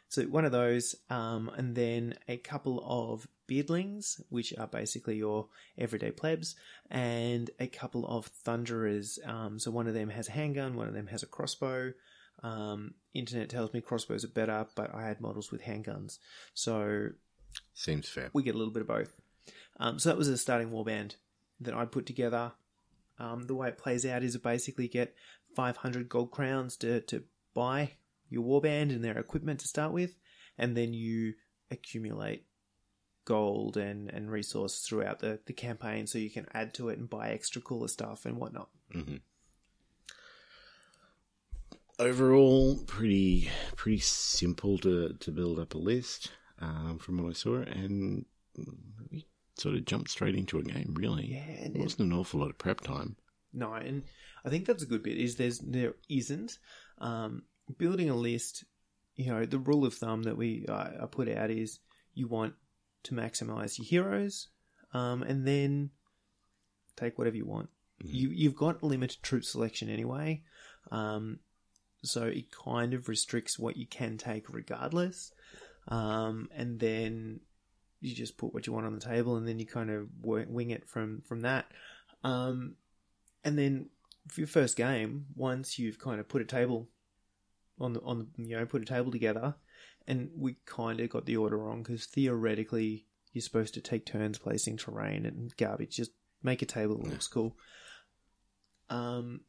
so one of those, um, and then a couple of beardlings, which are basically your everyday plebs, and a couple of thunderers. Um, so one of them has a handgun, one of them has a crossbow. Um, internet tells me crossbows are better, but I had models with handguns, so Seems fair. we get a little bit of both. Um, so that was a starting warband that I put together. Um, the way it plays out is basically get 500 gold crowns to, to buy your warband and their equipment to start with, and then you accumulate gold and, and resource throughout the, the campaign so you can add to it and buy extra cooler stuff and whatnot. Overall, pretty pretty simple to, to build up a list um, from what I saw, and we sort of jumped straight into a game. Really, Yeah, it wasn't an awful lot of prep time. No, and I think that's a good bit. Is there's there isn't um, building a list. You know, the rule of thumb that we uh, I put out is you want to maximize your heroes, um, and then take whatever you want. You you've got limited troop selection anyway, um, so it kind of restricts what you can take regardless. Um, and then you just put what you want on the table, and then you kind of wing it from from that. Um, and then for your first game, once you've kind of put a table on the on the, you know put a table together, and we kind of got the order wrong because theoretically you're supposed to take turns placing terrain and garbage. Just make a table that looks cool. Um,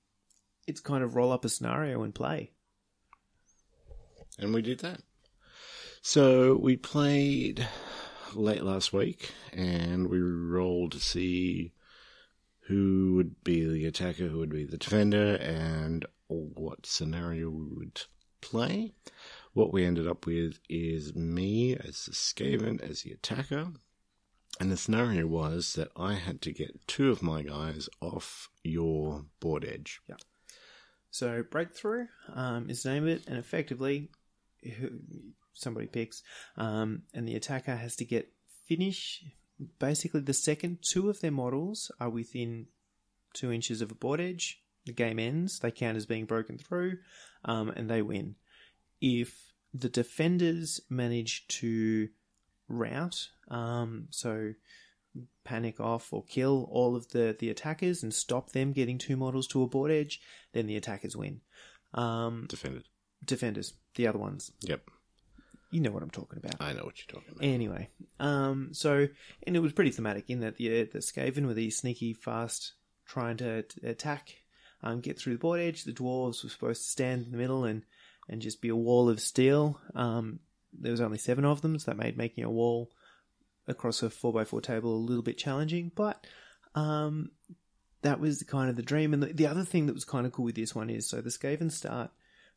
it's kind of roll up a scenario and play. And we did that. So we played late last week and we rolled to see who would be the attacker, who would be the defender, and what scenario we would play. What we ended up with is me as the Skaven, as the attacker. And the scenario was that I had to get two of my guys off your board edge. Yeah. So breakthrough um, is the name of it, and effectively, somebody picks, um, and the attacker has to get finish. Basically, the second two of their models are within two inches of a board edge. The game ends. They count as being broken through, um, and they win. If the defenders manage to rout, um, so panic off or kill all of the, the attackers and stop them getting two models to a board edge, then the attackers win. Um, Defended. defenders, the other ones. Yep. You know what I'm talking about. I know what you're talking about. Anyway, um, so and it was pretty thematic in that the the Skaven were these sneaky, fast, trying to, to attack, um, get through the board edge. The dwarves were supposed to stand in the middle and and just be a wall of steel. Um, there was only seven of them, so that made making a wall across a four x four table a little bit challenging. But um, that was kind of the dream. And the, the other thing that was kind of cool with this one is so the Skaven start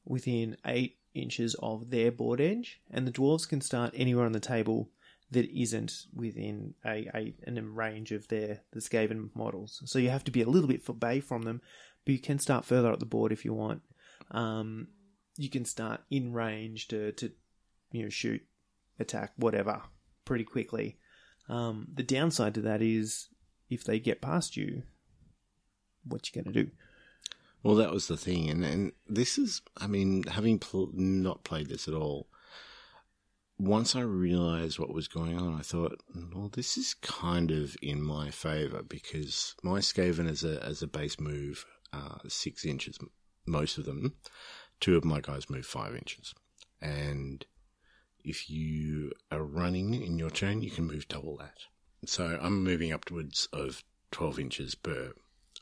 within eight inches of their board edge, and the dwarves can start anywhere on the table that isn't within a, a an range of their the Skaven models. So you have to be a little bit for bay from them, but you can start further up the board if you want. Um, you can start in range to, to you know shoot, attack, whatever, pretty quickly. Um, the downside to that is if they get past you, what you going to do? Well, that was the thing, and and this is, I mean, having pl- not played this at all, once I realized what was going on, I thought, well, this is kind of in my favor because my Skaven as a as a base move uh, six inches, most of them. Two of my guys move five inches, and if you are running in your turn, you can move double that. So I'm moving upwards of twelve inches per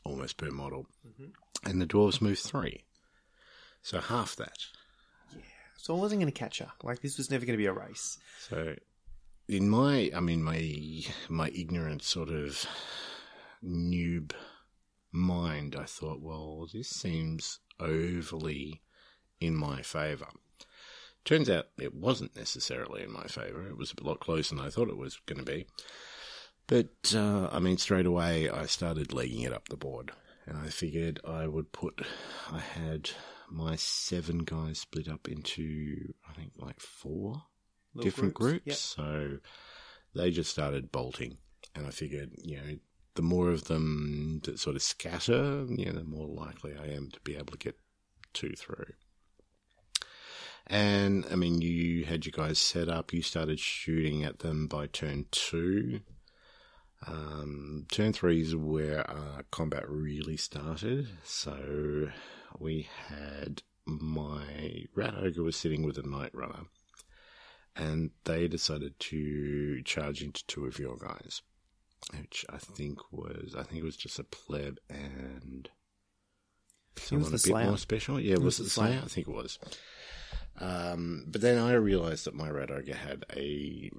almost per model, mm-hmm. and the dwarves move three, so half that. Yeah. So I wasn't going to catch her. Like this was never going to be a race. So, in my, I mean, my my ignorant sort of noob mind, I thought, well, this seems overly in my favour. Turns out it wasn't necessarily in my favour. It was a lot closer than I thought it was going to be. But, uh, I mean, straight away I started legging it up the board. And I figured I would put, I had my seven guys split up into, I think, like four Little different groups. groups. Yep. So they just started bolting. And I figured, you know, the more of them that sort of scatter, you know, the more likely I am to be able to get two through. And I mean, you had your guys set up, you started shooting at them by turn two. Um, turn three is where combat really started. So we had my rat ogre was sitting with a night runner, and they decided to charge into two of your guys, which I think was I think it was just a pleb and someone a bit Slayer. more special. Yeah, it was, was the Slayer? Slayer? I think it was. Um, but then I realized that my rat ogre had a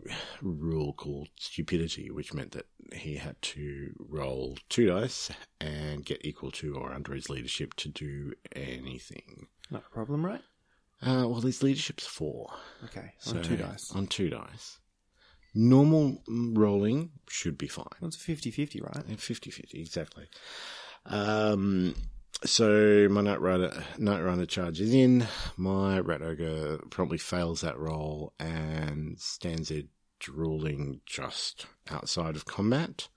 rule called stupidity, which meant that he had to roll two dice and get equal to or under his leadership to do anything. Not a problem, right? Uh, well, his leadership's four. Okay, on so two dice. On two dice. Normal rolling should be fine. Well, it's 50 50, right? 50 50, exactly. Um, so my Night Rider, Night Rider charges in. My Rat Ogre promptly fails that roll and stands there drooling just outside of combat.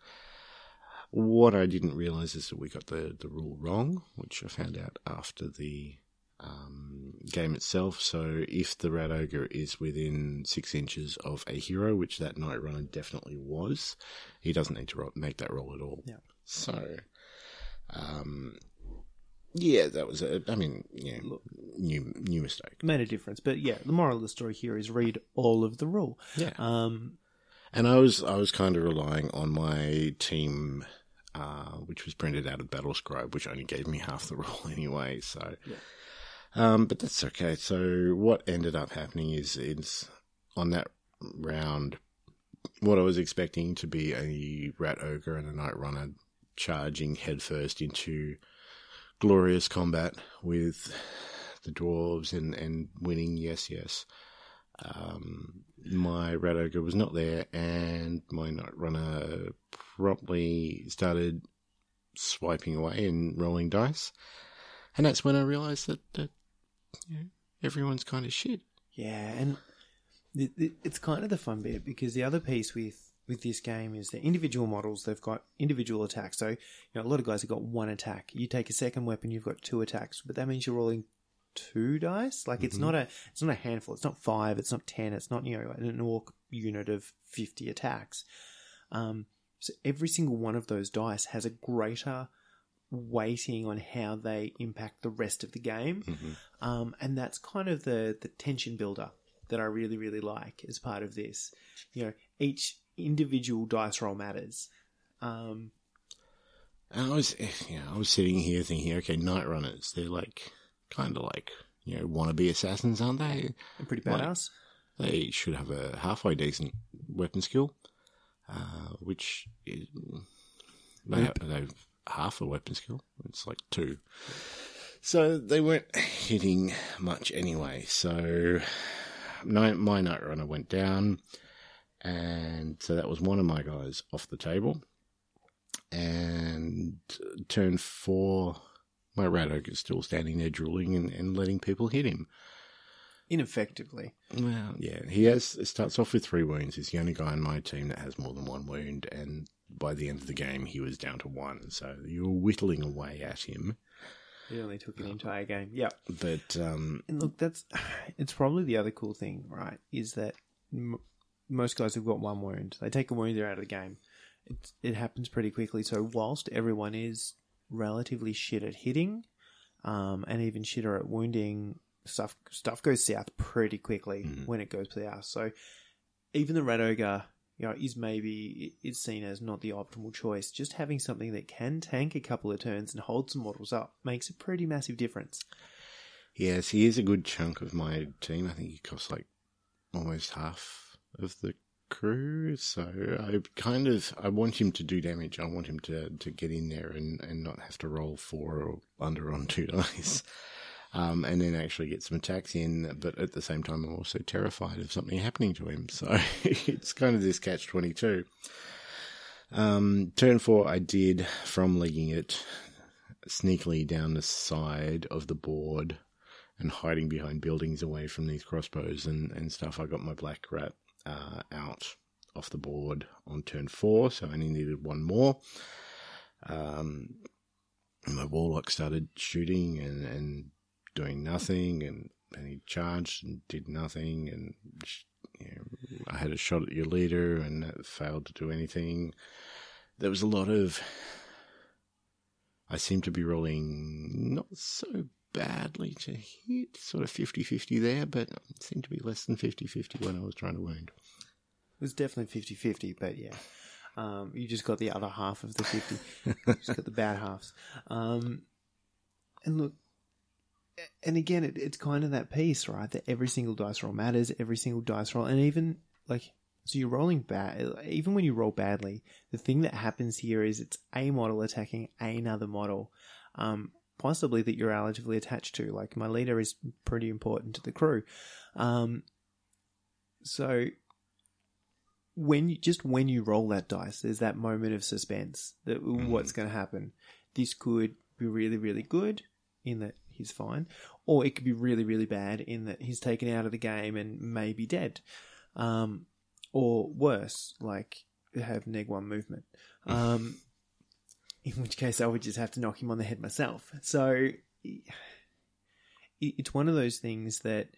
What I didn't realize is that we got the, the rule wrong, which I found out after the um, game itself. So if the Rat Ogre is within six inches of a hero, which that Night Runner definitely was, he doesn't need to make that roll at all. Yeah. So, um, yeah, that was a. I mean, yeah, new new mistake. Made a difference, but yeah, the moral of the story here is read all of the rule. Yeah. Um, and I was I was kind of relying on my team, uh, which was printed out of Battlescribe, which only gave me half the rule anyway. So, yeah. Um, but that's okay. So what ended up happening is it's on that round, what I was expecting to be a rat ogre and a night runner charging headfirst into glorious combat with the dwarves and, and winning. Yes, yes. Um, my rat ogre was not there, and my night runner promptly started swiping away and rolling dice. And that's when I realised that, that you know, everyone's kind of shit. Yeah, and it, it, it's kind of the fun bit because the other piece with with this game is the individual models. They've got individual attacks. So, you know, a lot of guys have got one attack. You take a second weapon, you've got two attacks, but that means you're rolling two dice. Like mm-hmm. it's not a, it's not a handful. It's not five. It's not ten. It's not you know an orc unit of fifty attacks. Um, so every single one of those dice has a greater weighting on how they impact the rest of the game, mm-hmm. um, and that's kind of the the tension builder that I really really like as part of this. You know, each individual dice roll matters. Um, and I was, you know, I was sitting here thinking, okay, night runners, they're like kind of like you know wannabe assassins, aren't they? They're pretty badass. Like, they should have a halfway decent weapon skill, uh, which is, they have, they have half a weapon skill. It's like two. So they weren't hitting much anyway. So my, my night runner went down, and so that was one of my guys off the table. And turn four, my rat ogre is still standing there drooling and, and letting people hit him. Ineffectively. Well, yeah, he has. It starts off with three wounds. He's the only guy in my team that has more than one wound, and by the end of the game, he was down to one. So you were whittling away at him. It only took an entire game. Yep. But um, And look, that's it's probably the other cool thing, right? Is that m- most guys have got one wound. They take a wound, they're out of the game. It it happens pretty quickly. So whilst everyone is relatively shit at hitting, um, and even shitter at wounding, stuff stuff goes south pretty quickly when it goes to the south. So even the rat ogre, you know, is maybe is seen as not the optimal choice. Just having something that can tank a couple of turns and hold some models up makes a pretty massive difference. yes, he is a good chunk of my team. I think he costs like almost half of the crew. So I kind of I want him to do damage. I want him to to get in there and and not have to roll four or under on two dice. Um, and then actually get some attacks in, but at the same time, I'm also terrified of something happening to him. So it's kind of this catch 22. Um, turn four, I did from legging it sneakily down the side of the board and hiding behind buildings away from these crossbows and, and stuff. I got my black rat uh, out off the board on turn four, so I only needed one more. Um, my warlock started shooting and, and doing nothing, and, and he charged and did nothing, and you know, I had a shot at your leader and that failed to do anything. There was a lot of. I seem to be rolling not so badly to hit, sort of 50 50 there, but it seemed to be less than 50 50 when I was trying to wound. It was definitely 50 50, but yeah. Um, you just got the other half of the 50. you just got the bad halves. Um, and look, and again, it, it's kind of that piece, right? That every single dice roll matters, every single dice roll, and even like, so you're rolling bad, even when you roll badly, the thing that happens here is it's a model attacking another model, um, possibly that you're relatively attached to. Like, my leader is pretty important to the crew. Um, so when you, just when you roll that dice, there's that moment of suspense that what's going to happen. This could be really, really good in that he's fine, or it could be really, really bad in that he's taken out of the game and may be dead, um, or worse, like have neg one movement. Um, in which case, I would just have to knock him on the head myself. So it's one of those things that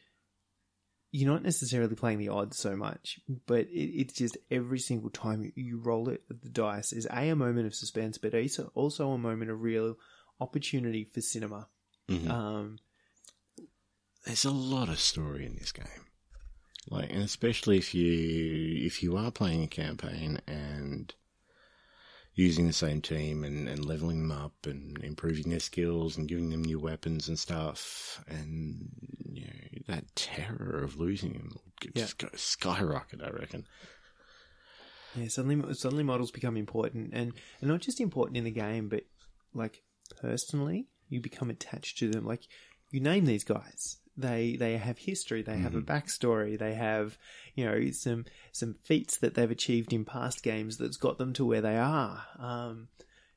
you're not necessarily playing the odds so much, but it, it's just every single time you, roll it, the dice is a, a moment of suspense, but also a moment of real opportunity for cinema. Um, There's a lot of story in this game. Like, and especially if you if you are playing a campaign and using the same team and, and leveling them up and improving their skills and giving them new weapons and stuff, and you know, that terror of losing them Yeah. just go skyrocket. I reckon. yeah, suddenly suddenly models become important, and, and not just important in the game, but like personally, you become attached to them. Like you name these guys. They they have history. They have a backstory. They have you know some some feats that they've achieved in past games that's got them to where they are. Um,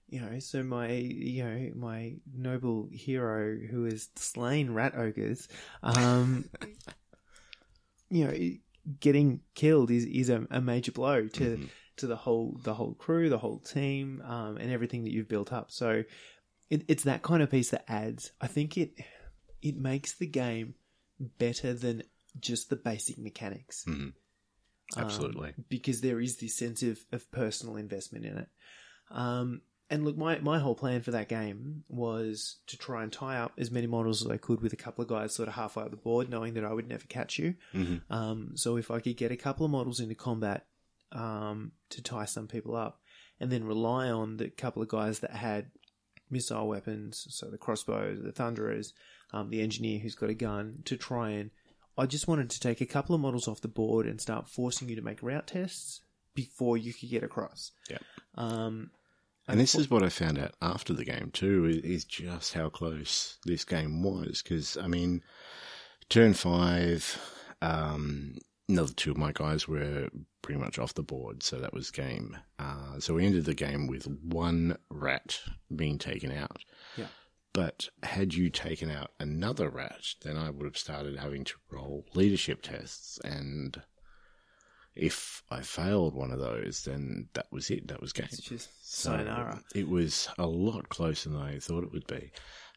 you know, so my you know my noble hero who has slain rat ogres, um, you know, getting killed is is a, a major blow to to the whole the whole crew, the whole team, um, and everything that you've built up. So it, it's that kind of piece that adds. I think it it makes the game better than just the basic mechanics. Um, Absolutely. because there is this sense of, of personal investment in it. Um, and look, my, my whole plan for that game was to try and tie up as many models as I could with a couple of guys sort of halfway up the board, knowing that I would never catch you. Um, so if I could get a couple of models into combat um, to tie some people up, and then rely on the couple of guys that had missile weapons, so the crossbows, the thunderers, um, the engineer who's got a gun, to try and. I just wanted to take a couple of models off the board and start forcing you to make route tests before you could get across. Yeah. Um, And this is what I found out after the game too, is, is just how close this game was. Because I mean, turn five, um, another two of my guys were pretty much off the board, so that was game. Uh, so we ended the game with one rat being taken out. Yeah. But had you taken out another rat, then I would have started having to roll leadership tests. And if I failed one of those, then that was it. That was game. It's just So sayonara. It was a lot closer than I thought it would be.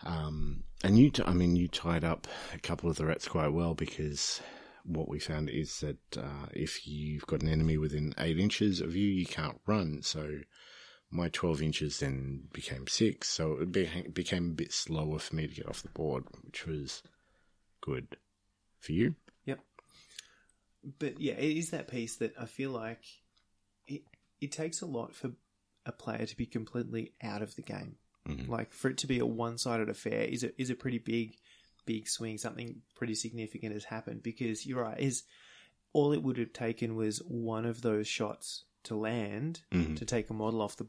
Um, and you, t- I mean, you tied up a couple of the rats quite well because what we found is that uh, if you've got an enemy within eight inches of you, you can't run. So my 12 inches then became six. So it be- became a bit slower for me to get off the board, which was good for you. Yep. But yeah, it is that piece that I feel like it it takes a lot for a player to be completely out of the game. Mhm. Like for it to be a one sided affair is a is a pretty big big swing. Something pretty significant has happened because you're right. Is all it would have taken was one of those shots to land Mhm. to take a model off the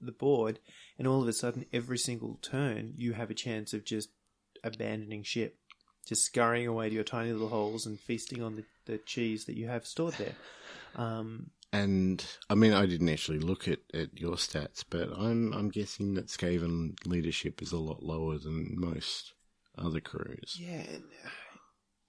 the board, and all of a sudden, every single turn, you have a chance of just abandoning ship, just scurrying away to your tiny little holes and feasting on the, the cheese that you have stored there. Um, And I mean, I didn't actually look at, at your stats, but I'm I'm guessing that Skaven leadership is a lot lower than most other crews. yeah, and,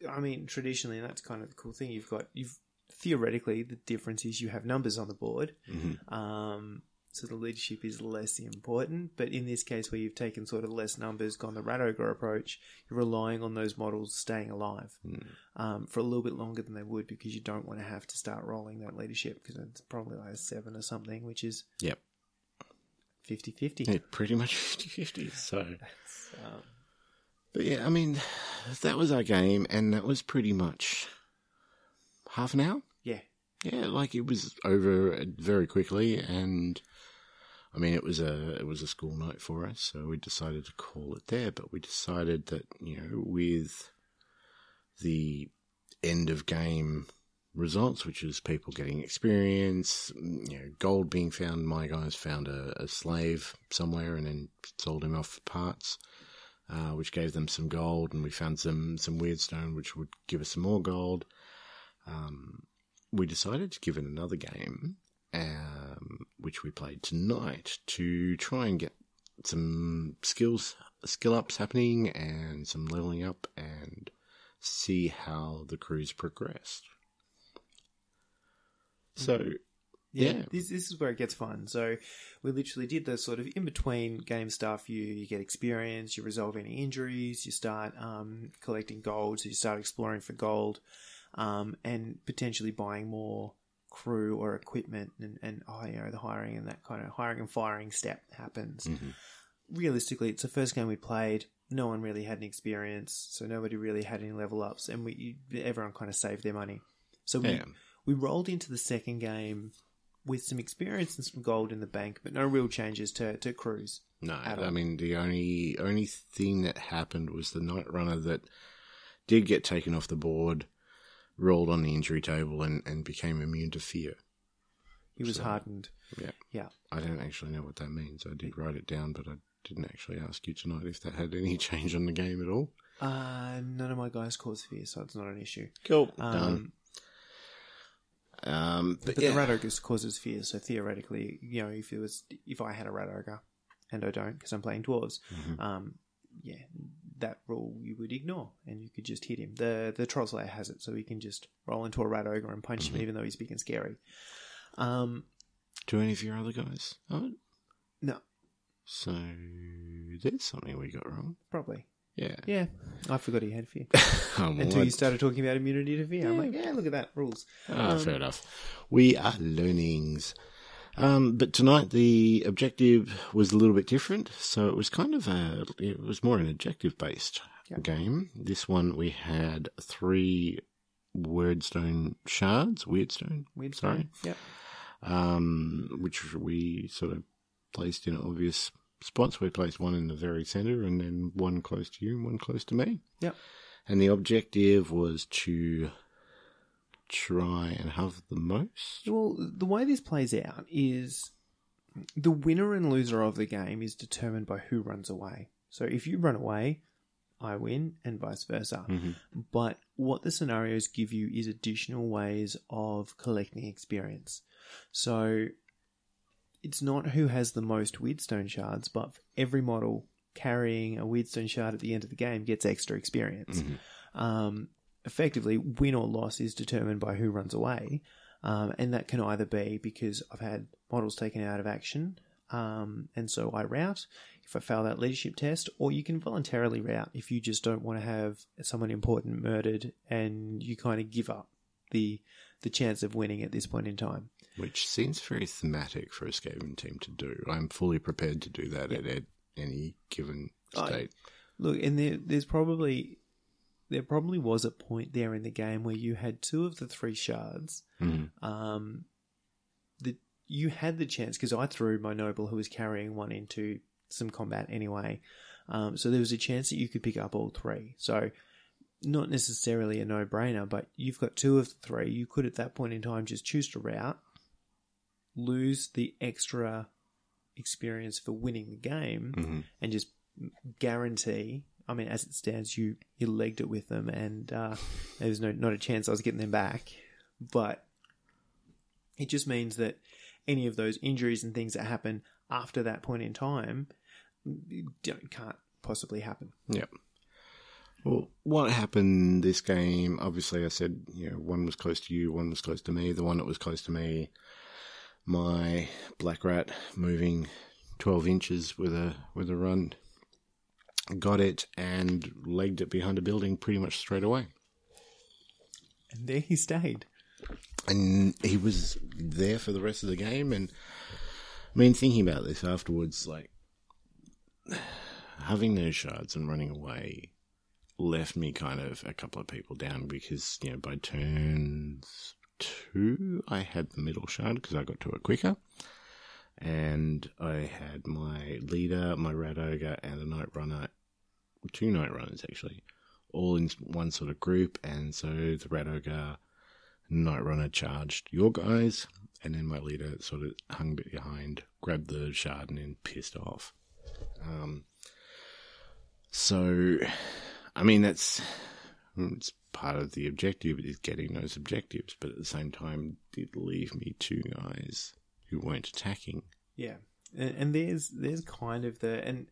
I mean, traditionally, and that's kind of the cool thing. You've got you've theoretically the difference is you have numbers on the board. Mhm. Um, so the leadership is less important, but in this case, where you've taken sort of less numbers, gone the rat ogre approach, you're relying on those models staying alive Mm. um, for a little bit longer than they would because you don't want to have to start rolling that leadership because it's probably like a seven or something, which is Yep. 50 50. Yeah, pretty much 50-50. So, Um, but yeah, I mean, that was our game, and that was pretty much half an hour. yeah. Yeah, like it was over very quickly, and I mean, it was a it was a school night for us, so we decided to call it there. But we decided that you know, with the end of game results, which is people getting experience, mm, you know, gold being found. My guys found a, a slave somewhere and then sold him off for parts. Uh, which gave them some gold, and we found some some weird stone, which would give us some more gold. Um, we decided to give it another game, um, which we played tonight to try and get some skills, skill ups happening and some leveling up and see how the crews progressed. So, Yeah, Yeah. This, this is where it gets fun. So we literally did the sort of in between game stuff. You you get experience, you resolve any injuries, you start um, collecting gold, so you start exploring for gold, um, and potentially buying more crew or equipment, and and oh, you know the hiring and that kind of hiring and firing step happens. mhm. Realistically, it's the first game we played. No one really had any experience, so nobody really had any level ups, and we everyone kind of saved their money. So we yeah. we rolled into the second game with some experience and some gold in the bank, but no real changes to, to crews. No, at I mean the only only thing that happened was the night runner that did get taken off the board, rolled on the injury table, and, and became immune to fear. He was So- hardened. Yeah. Yeah. I don't actually know what that means. I did write it down, but I didn't actually ask you tonight if that had any change on the game at all. Uh, none of my guys cause fear, so it's not an issue. Cool. Um, Done. Um, but, but yeah. the rat ogre causes fear, so theoretically, you know, if it was if I had a rat ogre, and I don't because I'm playing dwarves, Mhm. um, yeah, that rule you would ignore, and you could just hit him. The the troll slayer has it, so he can just roll into a rat ogre and punch Mm-hmm. him, even though he's big and scary. Um, Do any of your other guys? Oh, no, so there's something we got wrong. probably. Yeah. Yeah, I forgot he had fear. Um, Until what- you started talking about immunity to fear. I'm like, yeah, look at that, rules. Ah, Um, fair enough. We are learnings. Um, but tonight the objective was a little bit different, so it was kind of a, it was more an objective based Yeah. game. This one we had three wordstone shards, weirdstone, Weird sorry, Yep. um, which we sort of placed in obvious spots. We placed one in the very center and then one close to you and one close to me. Yep. And the objective was to try and have the most. Well, the way this plays out is the winner and loser of the game is determined by who runs away. So if you run away, I win, and vice versa. Mm-hmm. But what the scenarios give you is additional ways of collecting experience. So it's not who has the most Weirdstone shards, but every model carrying a Weirdstone shard at the end of the game gets extra experience. Um, effectively, win or loss is determined by who runs away. Um, and that can either be because I've had models taken out of action, um, and so I route if I fail that leadership test, or you can voluntarily route if you just don't want to have someone important murdered and you kind of give up the the chance of winning at this point in time. Which seems very thematic for a scavenging team to do. I'm fully prepared to do that at, at any given I- state. Look, and there, there's probably there probably was a point there in the game where you had two of the three shards. Mhm. Um, that you had the chance because I threw my noble who was carrying one into some combat anyway. Um, so there was a chance that you could pick up all three. So not necessarily a no-brainer, but you've got two of the three. You could at that point in time just choose to route, lose the extra experience for winning the game, Mhm. and just guarantee. I mean, as it stands, you you legged it with them, and uh, there was no not a chance I was getting them back. But it just means that any of those injuries and things that happen after that point in time don't, can't possibly happen. Yep. Well, what happened this game? Obviously, I said you know one was close to you, one was close to me. The one that was close to me, my black rat moving twelve inches with a with a run, got it and legged it behind a building pretty much straight away. And there he stayed. and he was there for the rest of the game. And I mean, thinking about this afterwards, like having those shards and running away left me kind of a couple of people down because you know by turns two I had the middle shard because I got to it quicker. And I had my leader, my rat ogre, and a night runner, two night runners actually, all in one sort of group. And so the rat ogre, Night Runner charged your guys, and then my leader sort of hung behind, grabbed the shard, and then pissed off. Um, so, I mean, that's it's part of the objective is getting those objectives, but at the same time, did leave me two guys who weren't attacking. Yeah, and, and there's there's kind of the and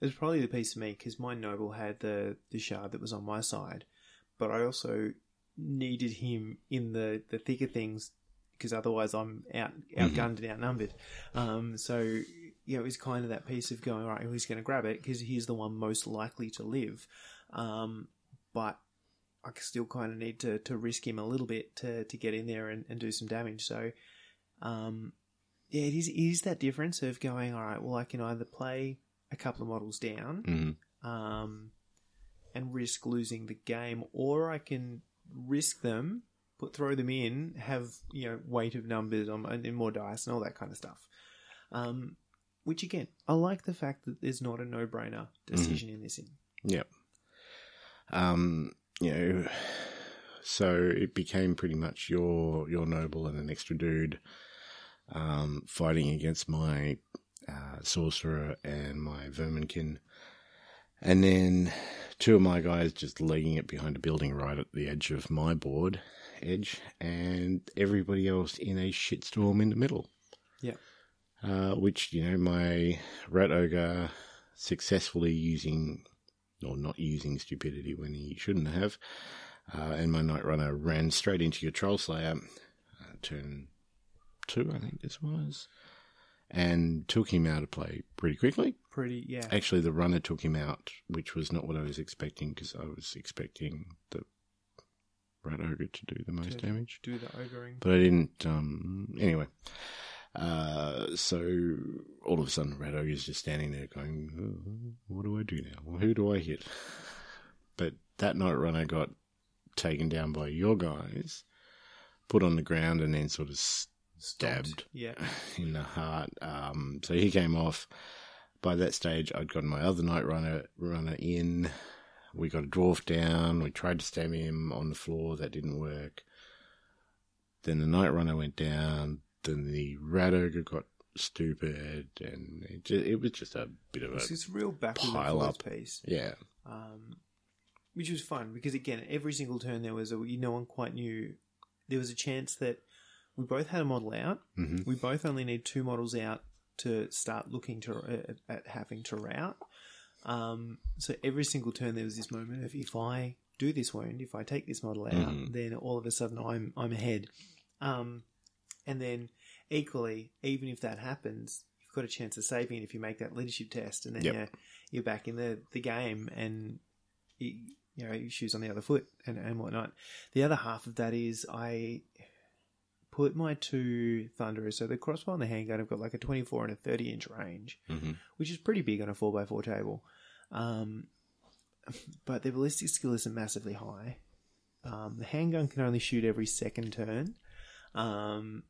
there's probably the piece of me because my noble had the the shard that was on my side, but I also needed him in the the thick of things because otherwise I'm out outgunned and outnumbered. Um, so you know, it's kind of that piece of going all right. Who's going to grab it because he's the one most likely to live, um, but. I still kind of need to, to risk him a little bit to, to get in there and, and do some damage. So, um, yeah, it is, it is that difference of going, all right, well, I can either play a couple of models down Mm-hmm. um, and risk losing the game, or I can risk them, put throw them in, have you know weight of numbers on and more dice and all that kind of stuff. Um, which again, I like the fact that there's not a no-brainer decision in this. In Yep. Um, you know, so it became pretty much your your noble and an extra dude um, fighting against my uh, sorcerer and my verminkin, and then two of my guys just legging it behind a building right at the edge of my board edge, and everybody else in a shitstorm in the middle. yeah, uh, which you know my rat ogre successfully using or not using stupidity when he shouldn't have, uh, and my night runner ran straight into your troll slayer, uh, turn two I think this was, and took him out of play pretty quickly. pretty yeah. Actually, the runner took him out, which was not what I was expecting because I was expecting the rat ogre to do the most To damage Do the ogering. but I didn't. Um, anyway, uh, so all of a sudden, Rat Ogre is just standing there going, "Oh, "What do I do now? Well, who do I hit?" But that night runner got taken down by your guys, put on the ground, and then sort of stabbed Yeah, in the heart. Um, so he came off. By that stage, I'd gotten my other night runner runner in. We got a dwarf down. We tried to stab him on the floor. That didn't work. Then the night runner went down. Then the rat ogre got stupid, and it, just, it was just a bit of a It's this real and pile up. piece, yeah. um, which was fun because again, every single turn there was a no one quite knew. There was a chance that we both had a model out. hmm We both only need two models out to start looking to at, at having to route. Um, so every single turn there was this moment of if I do this wound, if I take this model out, Mhm. then all of a sudden I'm I'm ahead. Um, and then equally, even if that happens, you've got a chance of saving it if you make that leadership test, and then Yep. you're, you're back in the, the game and you, you know your shoes on the other foot and, and whatnot. The other half of that is I put my two Thunderers, so the crossbow and the handgun have got like a 24 and a 30 inch range, hmm which is pretty big on a 4x4 table. Um, but their ballistic skill isn't massively high. Um, the handgun can only shoot every second turn. Um,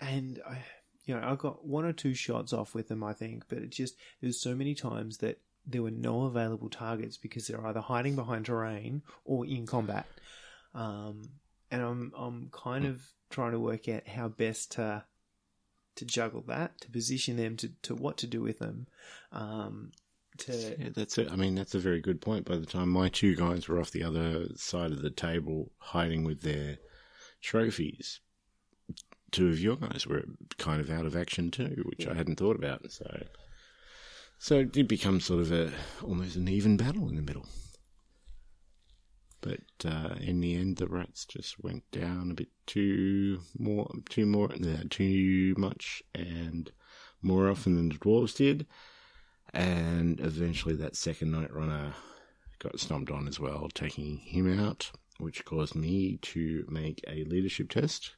and I, you know, I got one or two shots off with them, I think, but it just, there's so many times that there were no available targets because they're either hiding behind terrain or in combat. Um, and I'm, I'm kind of trying to work out how best to, to juggle that, to position them to, to what to do with them. Um, to, Yeah, that's it. I mean, that's a very good point. By the time my two guys were off the other side of the table hiding with their trophies, two of your guys were kind of out of action too, which I hadn't thought about. So, so it did become sort of a almost an even battle in the middle. But uh, in the end, the rats just went down a bit too more, too more, too much, and more often than the dwarves did and eventually that second night runner got stomped on as well, taking him out, which caused me to make a leadership test,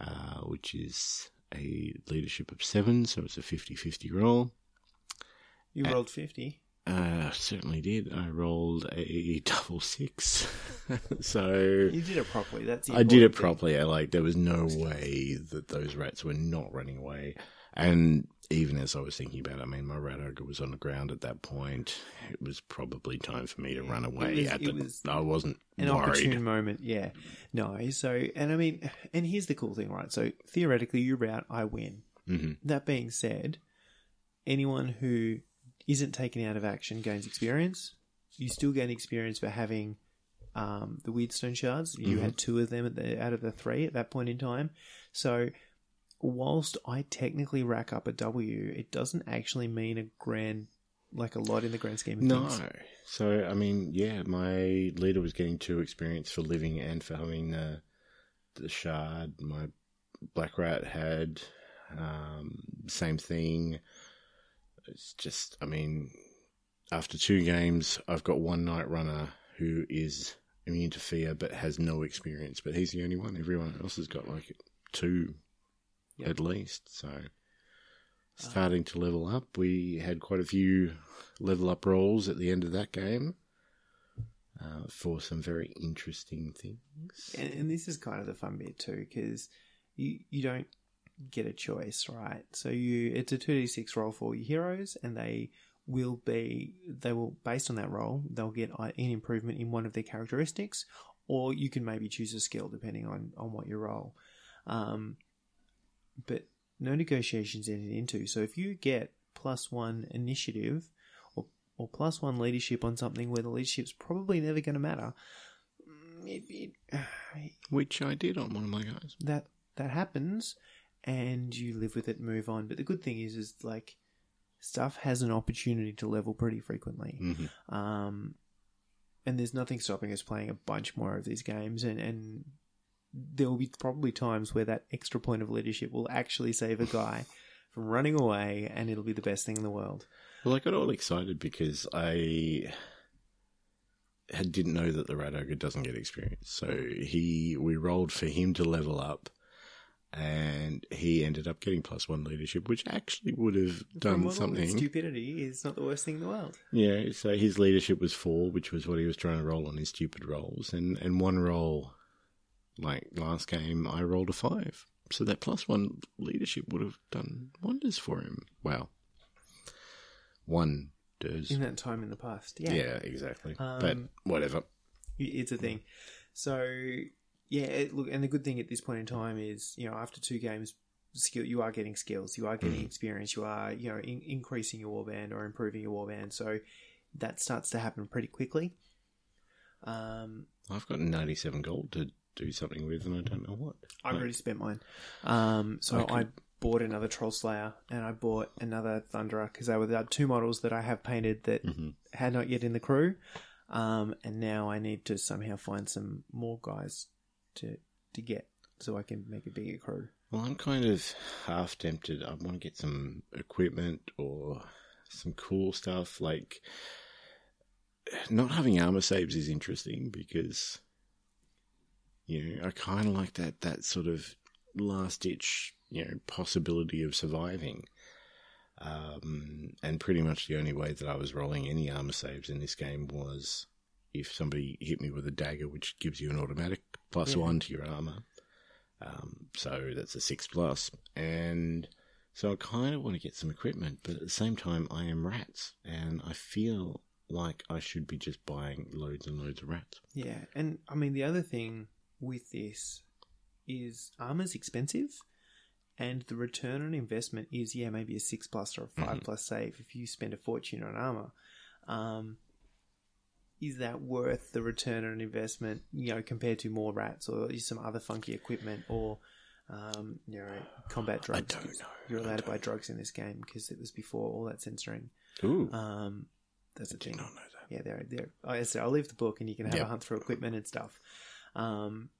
uh, which is a leadership of seven, so it's a 50 50 roll. you Uh, rolled 50. Uh, certainly did. I rolled a double six. so You did it properly. That's I did it thing. properly. I like there was no way that those rats were not running away. And even as I was thinking about it, I mean, my rat ogre was on the ground at that point. It was probably time for me to run away. was- at it the, was I wasn't An worried. opportune moment, yeah. No, so, and I mean, and here's the cool thing, right? So theoretically, you route, I win. hmm That being said, anyone who isn't taken out of action gains experience. You still gain experience for having um, the Weirdstone shards. You Mhm. had two of them at the, out of the three at that point in time. So, whilst I technically rack up a W, it doesn't actually mean a grand, like a lot in the grand scheme of No. things. No. So, I mean, yeah, my leader was getting two experience for living and for having the, the shard. My black rat had um, same thing. It's just, I mean, after two games, I've got one night runner who is immune to fear but has no experience. But he's the only one. Everyone else has got like two Yep. at least. So starting to level up. We had quite a few level up rolls at the end of that game uh, for some very interesting things. And, and this is kind of the fun bit too, because you you don't get a choice, right? So you it's a two d six roll for your heroes, and they will be they will based on that roll they'll get uh, an improvement in one of their characteristics, or you can maybe choose a skill depending on on what you roll. Um, but no negotiations entered into. So if you get plus one initiative or or plus one leadership on something where the leadership's probably never going to matter, mm, it, it, Which I did on one of my guys. that that happens and you live with it move on but the good thing is is like stuff has an opportunity to level pretty frequently hmm um and there's nothing stopping us playing a bunch more of these games and and there will be probably times where that extra point of leadership will actually save a guy from running away and it'll be the best thing in the world Well, I got all excited because I had, didn't know that the rat ogre doesn't get experience. So he, we rolled for him to level up, and he ended up getting plus one leadership, which actually would have done that something. stupidity is not the worst thing in the world Yeah, so his leadership was four, which was what he was trying to roll on his stupid rolls, and and one roll, like last game, I rolled a five, so that plus one leadership would have done wonders for him. Wow, one does. in that time in the past Yeah, Yeah, exactly. but Um, whatever. it's a thing. So yeah, it, look, and the good thing at this point in time is, you know, after two games, skill. You are getting skills. You are getting experience. You are you know in, increasing your warband or improving your warband. So that starts to happen pretty quickly. Um, I've got 97 gold to do something with, and I don't know what. I've Like, already spent mine. Um, so Okay. I bought another Troll Slayer and I bought another Thunderer because they were the two models that I have painted that Mhm. had not yet in the crew. Um, and now I need to somehow find some more guys to to get so I can make a bigger crew. Well, I'm kind of half tempted. I want to get some equipment or some cool stuff. Like, not having armor saves is interesting because, you know, I kind of like that that sort of last ditch, you know, possibility of surviving. Um, and pretty much the only way that I was rolling any armor saves in this game was if somebody hit me with a dagger, which gives you an automatic plus Yeah. one to your armor. Um, so that's a six plus. plus, and so I kind of want to get some equipment, but at the same time, I am rats, and I feel like I should be just buying loads and loads of rats. Yeah, and I mean the other thing with this is armor's expensive, and the return on investment is yeah maybe a six plus or a 5 Mhm. plus save if you spend a fortune on armor. Um, is that worth the return on investment? You know, compared to more rats or some other funky equipment or um, you know combat drugs? I don't know. You're allowed to buy drugs in this game because it was before all that censoring. Ooh, Um, that's a did thing not know that. yeah, they're they're. I said I'll leave the book and you can have Yep. a hunt through equipment and stuff, um,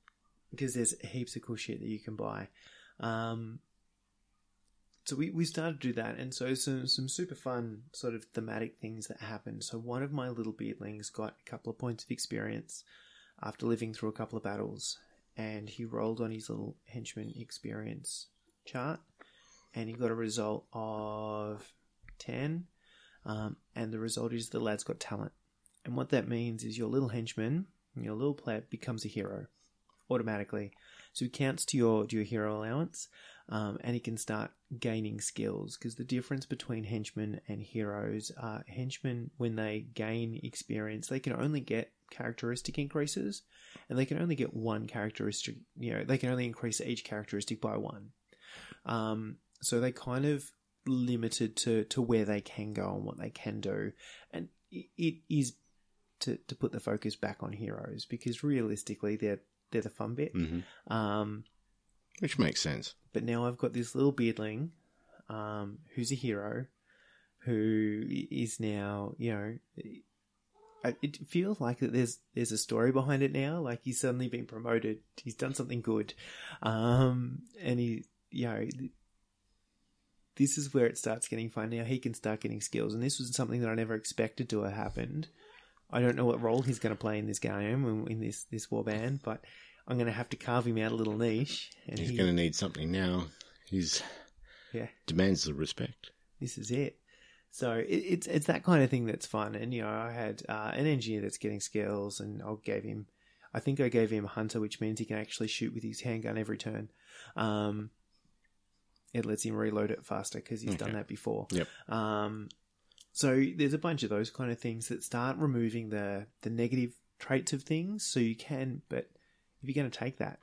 because there's heaps of cool shit that you can buy. Um, so we, we started to do that, and so some some super fun sort of thematic things that happened. So one of my little beardlings got a couple of points of experience after living through a couple of battles, and he rolled on his little henchman experience chart, and he got a result of ten. Um, and the result is the lad's got talent. And what that means is your little henchman, your little player, becomes a hero automatically. So he counts to your to your hero allowance, um, and he can start gaining skills. Because the difference between henchmen and heroes are henchmen when they gain experience, they can only get characteristic increases, and they can only get one characteristic. You know, they can only increase each characteristic by one. Um, so they kind of limited to, to where they can go and what they can do. And it, it is to, to put the focus back on heroes because realistically they're they're the fun bit. hmm Um, Which makes sense. but now I've got this little beardling um, who's a hero who is now you know it feels like that there's there's a story behind it now. Like he's suddenly been promoted. He's done something good. Um, and he you know this is where it starts getting fun. Now he can start getting skills. And this was something that I never expected to have happened I don't know what role he's going to play in this game in- this this warband but I'm going to have to carve him out a little niche and He's he, going to need something now. He's yeah demands the respect. this is it. So it, it's it's that kind of thing that's fun. And you know, I had uh, an engineer that's getting skills, and I gave him, I think I gave him a hunter, which means he can actually shoot with his handgun every turn. Um, it lets him reload it faster because he's done that before. Yep. Um, so there's a bunch of those kind of things that start removing the the negative traits of things. So you can, but if you're going to take that,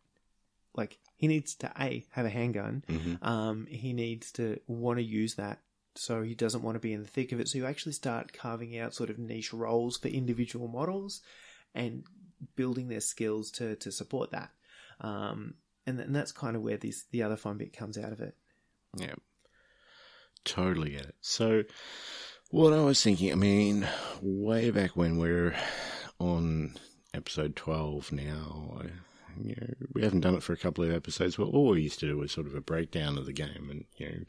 like he needs to a have a handgun. hmm Um, he needs to want to use that, so he doesn't want to be in the thick of it. So you actually start carving out sort of niche roles for individual models and building their skills to to support that. Um, and, and that's kind of where this the other fun bit comes out of it. Yeah. Totally get it. So, what I was thinking, I mean, way back when we're on episode 12 now, you know, we haven't done it for a couple of episodes, but all we used to do was sort of a breakdown of the game and, you know,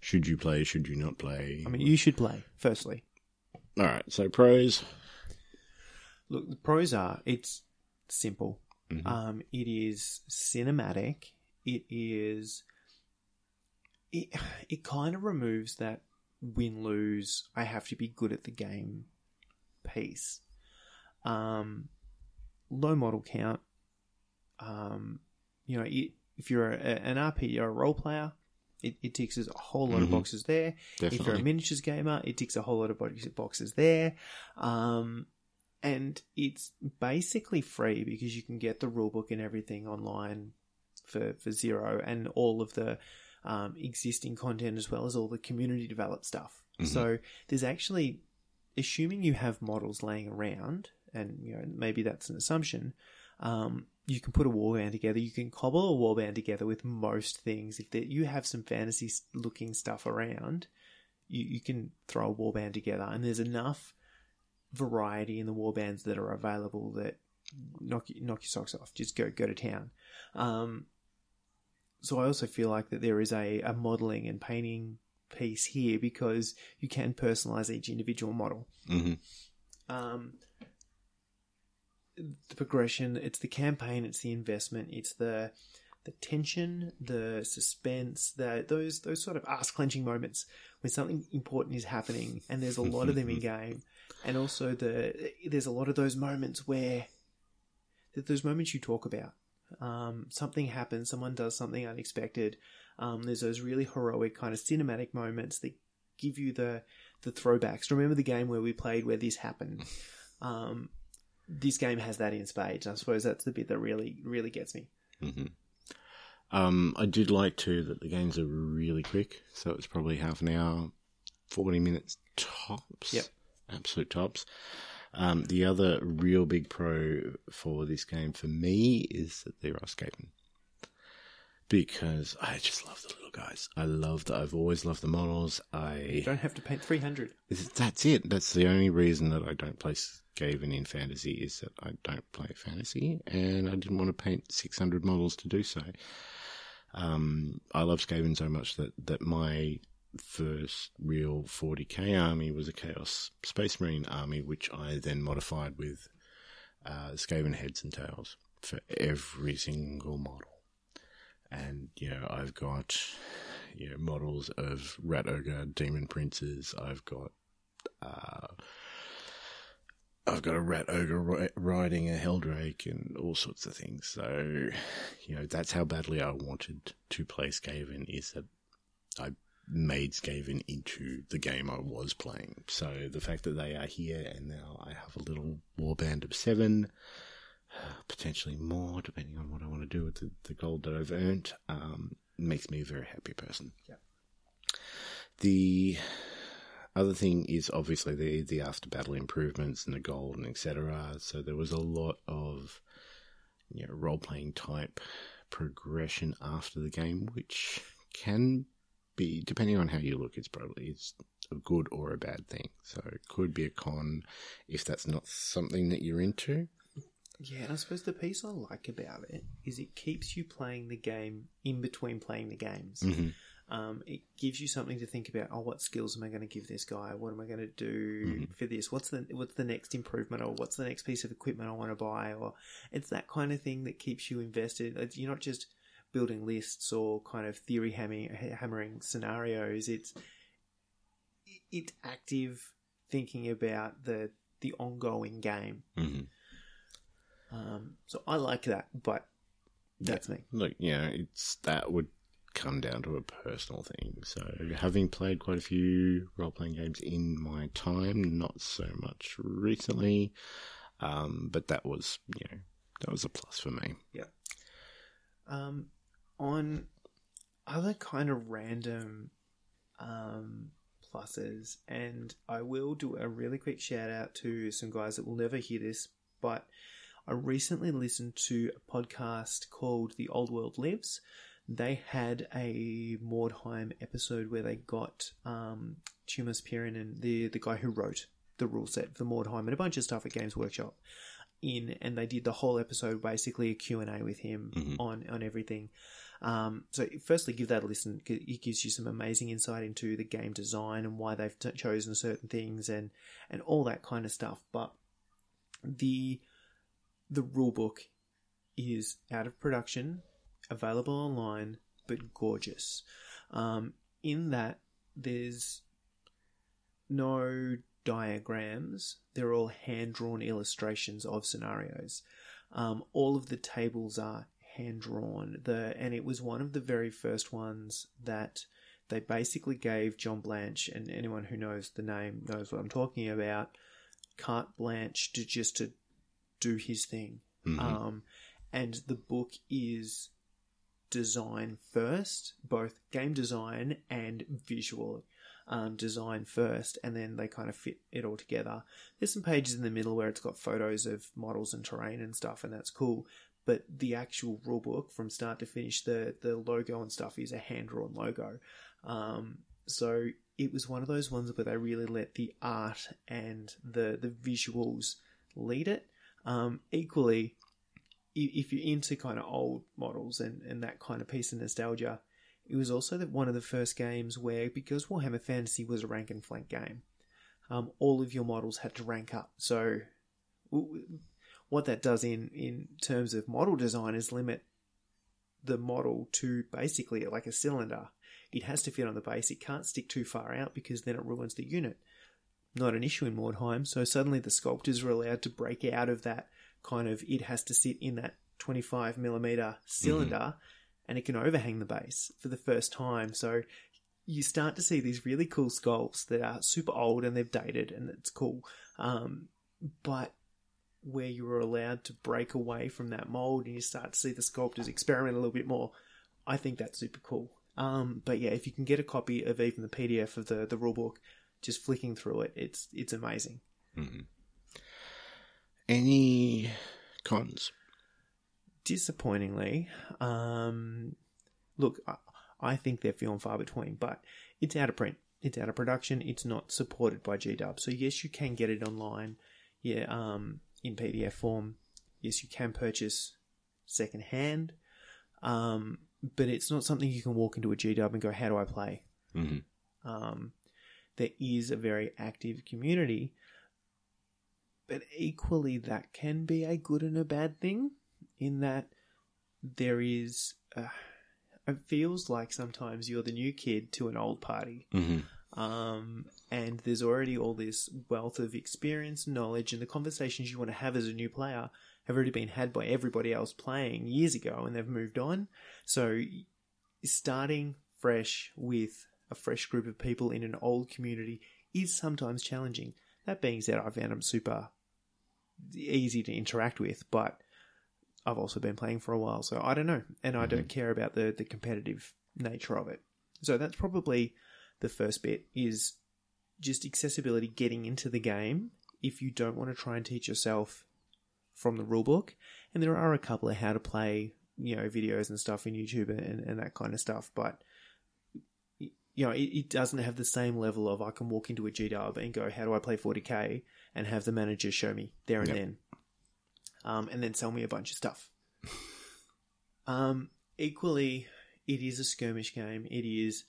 should you play, should you not play? I mean, you should play firstly. All right, so pros. Look, the pros are it's simple. Mhm. Um, it is cinematic. It is. It it kind of removes that win lose. I have to be good at the game piece. Um, low model count. Um, you know, it, if you're a, an RP or a role player, it, it ticks a whole lot of Mhm. boxes there. If you're a miniatures gamer, it ticks a whole lot of boxes there. Um, and it's basically free because you can get the rulebook and everything online for, for zero and all of the um, existing content as well as all the community developed stuff. So there's actually, assuming you have models laying around, and you know maybe that's an assumption. Um, you can put a warband together. You can cobble a warband together with most things. If there, you have some fantasy looking stuff around, you, you can throw a warband together, and there's enough variety in the warbands that are available that knock knock your socks off. Just go go to town. Um, so I also feel like that there is a, a modeling and painting piece here because you can personalize each individual model. Mhm. Um, the progression, it's the campaign, it's the investment, it's the the tension, the suspense, the those those sort of ass clenching moments when something important is happening, and there's a lot of them in game, and also the there's a lot of those moments where those moments you talk about. Um, something happens, someone does something unexpected. Um, there's those really heroic kind of cinematic moments that give you the the throwbacks. Remember the game where we played where this happened? Um, this game has that in spades. I suppose that's the bit that really really gets me. Um, I did like too that the games are really quick, so it's probably half an hour, forty minutes tops. Yep. absolute tops. Um, the other real big pro for this game for me is that they're Skaven. Because I just love the little guys. I love that. I've always loved the models. You I don't have to paint 300. That's it. That's the only reason that I don't play Skaven in fantasy is that I don't play fantasy, and I didn't want to paint 600 models to do so. Um, I love Skaven so much that, that my first real 40k army was a Chaos Space Marine army, which I then modified with uh, Skaven heads and tails for every single model. And, you know, I've got, you know, models of Rat Ogre, Demon Princes. I've got, uh, I've got a Rat Ogre riding a Heldrake and all sorts of things. So, you know, that's how badly I wanted to play Skaven is that I made Skaven into the game I was playing. So the fact that they are here and now I have a little warband of seven, potentially more, depending on what I want to do with the, the gold that I've earned, um, makes me a very happy person. Yeah. The other thing is obviously the the after battle improvements and the gold and etc. So there was a lot of you know role playing type progression after the game, which can be depending on how you look. It's probably it's a good or a bad thing. So it could be a con if that's not something that you're into. Yeah, and I suppose the piece I like about it is it keeps you playing the game in between playing the games. Mm-hmm. Um, it gives you something to think about. Oh, what skills am I going to give this guy? What am I going to do for this? What's the what's the next improvement, or what's the next piece of equipment I want to buy? Or it's that kind of thing that keeps you invested. You're not just building lists or kind of theory hammering, hammering scenarios. It's it's active thinking about the the ongoing game. Mm-hmm. Um, so I like that, but that's me. Look, you know, it's that would come down to a personal thing. So, having played quite a few role playing games in my time, not so much recently, um, but that was, you know, that was a plus for me. Yeah. Um, on other kind of random um, pluses, and I will do a really quick shout out to some guys that will never hear this, but I recently listened to a podcast called The Old World Lives. They had a Mordheim episode where they got um, Tuomas Pirinen and the the guy who wrote the rule set for Mordheim and a bunch of stuff at Games Workshop in, and they did the whole episode basically a Q and A with him on on everything. Um, so, firstly, give that a listen It gives you some amazing insight into the game design and why they've t- chosen certain things and and all that kind of stuff. But the the rule book is out of production, available online, but gorgeous. Um, in that, there's no diagrams; they're all hand drawn illustrations of scenarios. Um, all of the tables are hand drawn. The and it was one of the very first ones that they basically gave John Blanche and anyone who knows the name knows what I'm talking about. Carte blanche to just to do his thing. Um, and the book is design first, both game design and visual um, design first, and then they kind of fit it all together. There's some pages in the middle where it's got photos of models and terrain and stuff, and that's cool. But the actual rulebook from start to finish, the the logo and stuff is a hand drawn logo. Um, so it was one of those ones where they really let the art and the the visuals lead it. Um, equally, if you're into kind of old models and, and that kind of piece of nostalgia, it was also the, one of the first games where, because Warhammer Fantasy was a rank and flank game, um, all of your models had to rank up. So, what that does in, in terms of model design is limit the model to basically like a cylinder. It has to fit on the base. It can't stick too far out because then it ruins the unit. Not an issue in Mordheim. So suddenly the sculptors are allowed to break out of that kind of it has to sit in that 25 millimeter cylinder mm-hmm. And it can overhang the base for the first time. So you start to see these really cool sculpts that are super old and they've dated and it's cool. Um, but where you were allowed to break away from that mold and you start to see the sculptors experiment a little bit more, I think that's super cool. Um, but yeah, if you can get a copy of even the PDF of the the rulebook, just flicking through it, it's it's amazing. Mm-hmm. Any cons? Disappointingly, um, look, I, I think they're few and far between, but it's out of print. It's out of production. It's not supported by GW. So yes, you can get it online. Yeah, um, in PDF form. Yes, you can purchase secondhand, um, but it's not something you can walk into a GW and go, "How do I play?" Mm-hmm. Um, there is a very active community, but equally that can be a good and a bad thing. In that there is, uh, it feels like sometimes you're the new kid to an old party. Mm-hmm. Um, and there's already all this wealth of experience, knowledge, and the conversations you want to have as a new player have already been had by everybody else playing years ago and they've moved on. So starting fresh with a fresh group of people in an old community is sometimes challenging. That being said, I found them super easy to interact with, but I've also been playing for a while, so I don't know. And I don't mm-hmm. care about the, the competitive nature of it. So that's probably the first bit is just accessibility getting into the game if you don't want to try and teach yourself from the rulebook. And there are a couple of how to play, you know, videos and stuff in YouTube and, and that kind of stuff, but you know, it, it, doesn't have the same level of I can walk into a GW and go, how do I play 40k? And have the manager show me there and yep. then. Um, and then sell me a bunch of stuff. um, equally, it is a skirmish game. It is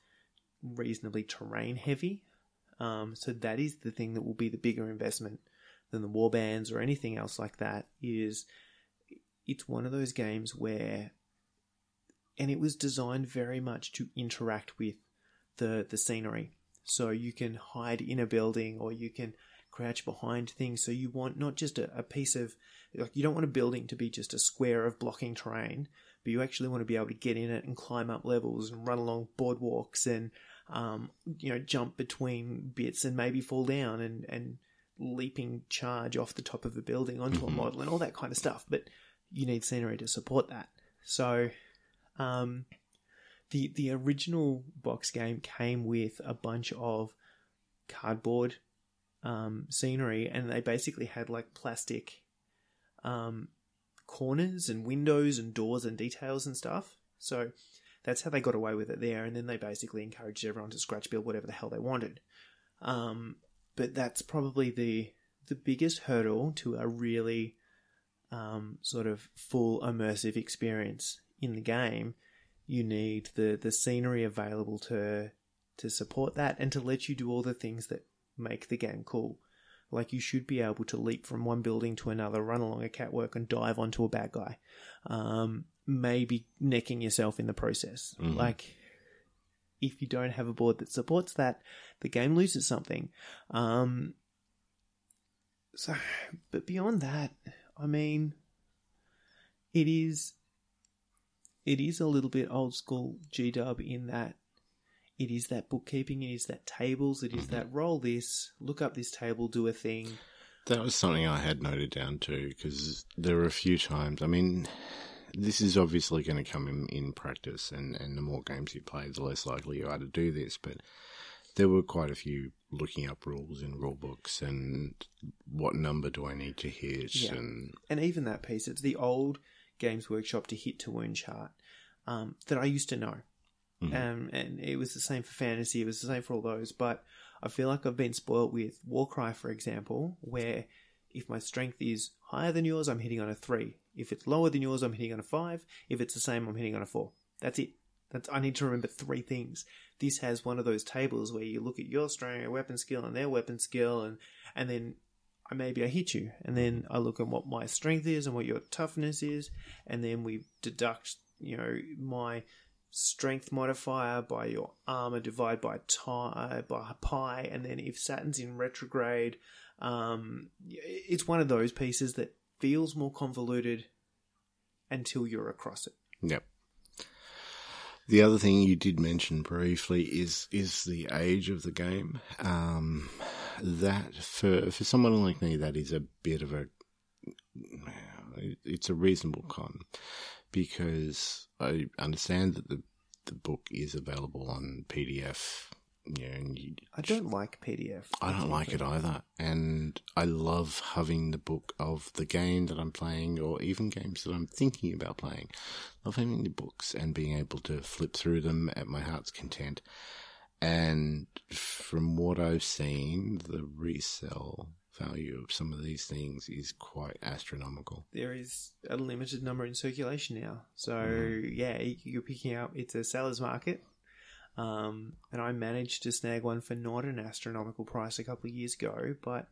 reasonably terrain heavy. Um, so that is the thing that will be the bigger investment than the warbands or anything else like that. Is it's one of those games where, and it was designed very much to interact with the the scenery. So you can hide in a building or you can crouch behind things. So you want not just a, a piece of like you don't want a building to be just a square of blocking terrain, but you actually want to be able to get in it and climb up levels and run along boardwalks and um, you know, jump between bits and maybe fall down and, and leaping charge off the top of a building onto mm-hmm. a model and all that kind of stuff. But you need scenery to support that. So, um, the the original box game came with a bunch of cardboard um, scenery, and they basically had like plastic um, corners and windows and doors and details and stuff. So that's how they got away with it there, and then they basically encouraged everyone to scratch build whatever the hell they wanted. Um, but that's probably the the biggest hurdle to a really um, sort of full immersive experience in the game. You need the the scenery available to to support that and to let you do all the things that make the game cool. Like you should be able to leap from one building to another, run along a catwalk, and dive onto a bad guy. Um, maybe necking yourself in the process. Mm. Like, if you don't have a board that supports that, the game loses something. Um, so, but beyond that, I mean, it is, it is a little bit old school G Dub in that it is that bookkeeping, it is that tables, it is that roll this, look up this table, do a thing. That was something I had noted down too, because there were a few times. I mean, this is obviously going to come in, in practice, and, and the more games you play, the less likely you are to do this. But there were quite a few looking up rules in rule books and what number do I need to hit, Yeah. and and even that piece, it's the old Games Workshop to hit to wound chart um, that I used to know. Um, and it was the same for fantasy, it was the same for all those. But I feel like I've been spoilt with Warcry, for example, where if my strength is higher than yours, I'm hitting on a three. If it's lower than yours, I'm hitting on a five. If it's the same, I'm hitting on a four. That's it. That's I need to remember three things. This has one of those tables where you look at your strength, weapon skill, and their weapon skill, and and then I maybe I hit you, and then I look at what my strength is and what your toughness is, and then we deduct, you know, my strength modifier by your armor divide by tie by pi, and then if Saturn's in retrograde, um, it's one of those pieces that feels more convoluted until you're across it. Yep. The other thing you did mention briefly is is the age of the game. Um, that for for someone like me, that is a bit of a it's a reasonable con because I understand that the the book is available on PDF. You know, and you, I don't like PDF. I don't like it either. And I love having the book of the game that I'm playing or even games that I'm thinking about playing. Love having the books and being able to flip through them at my heart's content. And from what I've seen, the resale value of some of these things is quite astronomical. there is a limited number in circulation now. So yeah, you're picking up. It's a seller's market, um, and I managed to snag one for not an astronomical price a couple of years ago, but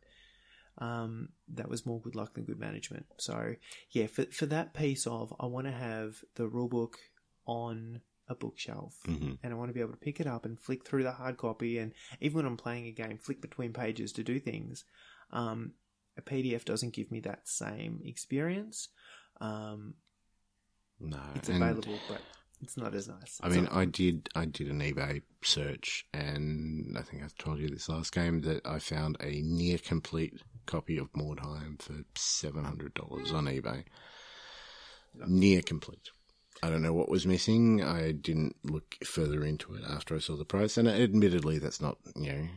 um, that was more good luck than good management. So yeah, for for that piece of, I want to have the rule book on a bookshelf, Mhm. and I want to be able to pick it up and flick through the hard copy, and even when I'm playing a game, flick between pages to do things. Um, a PDF doesn't give me that same experience. Um, No, it's available, but it's not as nice. I mean, I did I did an eBay search, and I think I told you this last game that I found a near complete copy of Mordheim for seven hundred dollars on eBay. Near complete. I don't know what was missing. I didn't look further into it after I saw the price, and admittedly, that's not you know,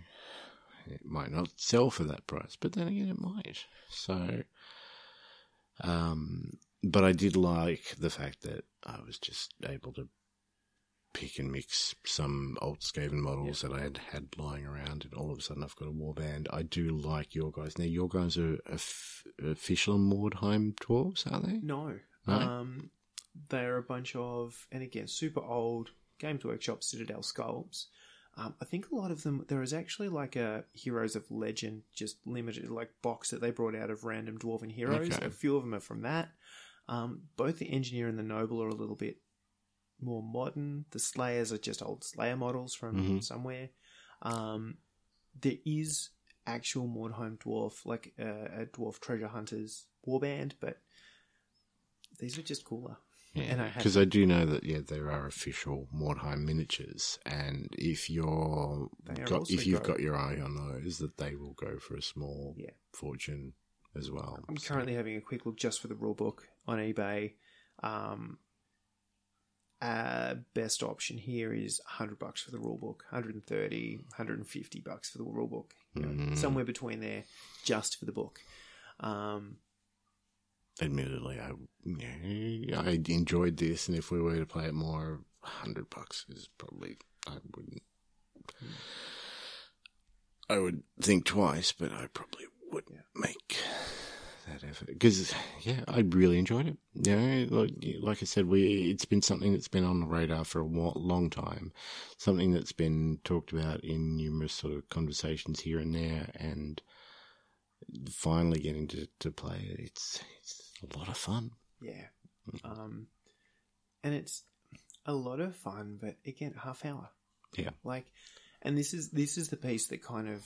it might not sell for that price, but then again, it might. So, um, but I did like the fact that I was just able to pick and mix some old Skaven models that I had had lying around, and all of a sudden I've got a warband. I do like your guys. Now, your guys are of- official Mordheim dwarves, are they? no. No? Um, they're a bunch of, and again, super old Games Workshop Citadel sculpts. Um, I think a lot of them. There is actually like a Heroes of Legend, just limited like box that they brought out of random dwarven heroes. Okay. A few of them are from that. Um, both the Engineer and the Noble are a little bit more modern. The Slayers are just old Slayer models from Mhm. somewhere. Um, there is actual Mordheim dwarf, like uh, a dwarf treasure hunters warband, but these are just cooler. And I Yeah, because I do know that yeah, there are official Mordheim miniatures, and if you're got, if you've go- got your eye on those, that they will go for a small Yeah. fortune as well. I'm So- currently having a quick look just for the rulebook on eBay. Um, uh, best option here is 100 bucks for the rulebook, 130, 150 bucks for the rulebook. You know, Mm. Somewhere between there, just for the book. Um, admittedly, I yeah, I enjoyed this, and if we were to play it more, hundred bucks is probably I wouldn't. I would think twice, but I probably would Yeah. make that effort because yeah, I really enjoyed it. You know, like, like I said, we it's been something that's been on the radar for a long time, something that's been talked about in numerous sort of conversations here and there, and finally getting to, to play it, it's it's a lot of fun. yeah. Um, and it's a lot of fun, but again, half hour. Yeah. Like, and this is this is the piece that kind of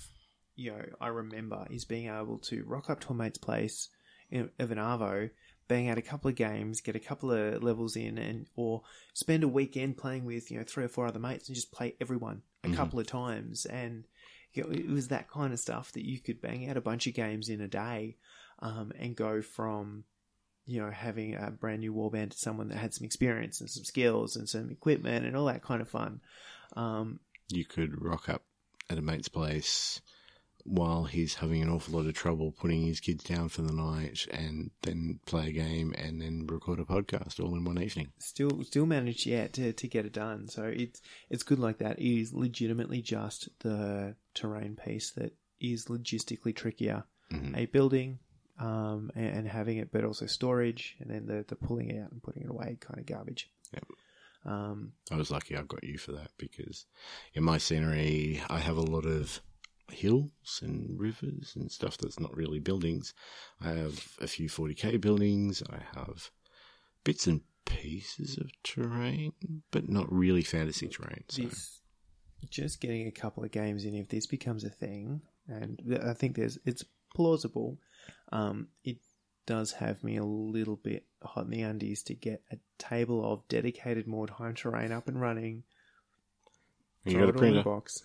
you know I remember is being able to rock up to a mate's place in, of an arvo, bang out a couple of games, get a couple of levels in, and or spend a weekend playing with you know three or four other mates and just play everyone a Mhm. couple of times, and it was that kind of stuff that you could bang out a bunch of games in a day, um, and go from you know, having a brand new warband to someone that had some experience and some skills and some equipment and all that kind of fun. Um, You could rock up at a mate's place while he's having an awful lot of trouble putting his kids down for the night and then play a game and then record a podcast all in one evening. still still managed yeah to, to get it done. So it's it's good like that. It is legitimately just the terrain piece that is logistically trickier. A building um and, and having it but also storage and then the, the pulling it out and putting it away kind of garbage. Yep. um I was lucky I got you for that because in my scenery, I have a lot of hills and rivers and stuff that's not really buildings. I have a few 40k buildings. I have bits and pieces of terrain, but not really fantasy terrain. So. this just getting a couple of games in if this becomes a thing and i think there's it's plausible um it does have me a little bit hot in the undies to get a table of dedicated Mordheim terrain up and running You got a it all in printer? box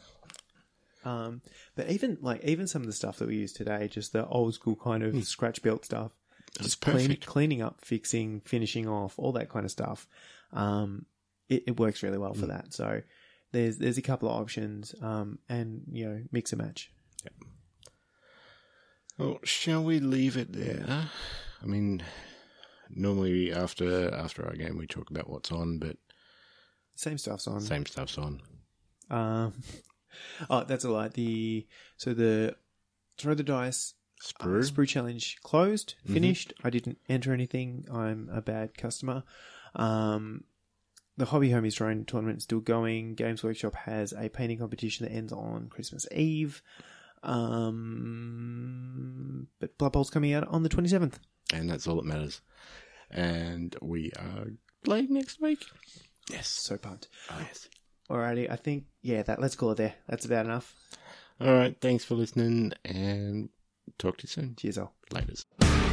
um but even like even some of the stuff that we use today just the old school kind of scratch built stuff. That's just clean, cleaning up fixing finishing off all that kind of stuff. Um it, it works really well for that. So there's there's a couple of options um and you know mix and match. Well, shall we leave it there? I mean, normally after after our game we talk about what's on, but same stuff's on. Same stuff's on. um oh that's a lie the so the throw the dice uh, Sprue. sprue challenge closed finished i didn't enter anything i'm a bad customer um the hobby homies drone tournament is still going games workshop has a painting competition that ends on christmas eve um but blood bowl's coming out on the 27th and that's all that matters. And we are playing next week. Yes. so pumped Oh, yes. Alrighty i think yeah that let's call it there that's about enough All right. Thanks for listening, and talk to you soon. cheers all Laters. Animal,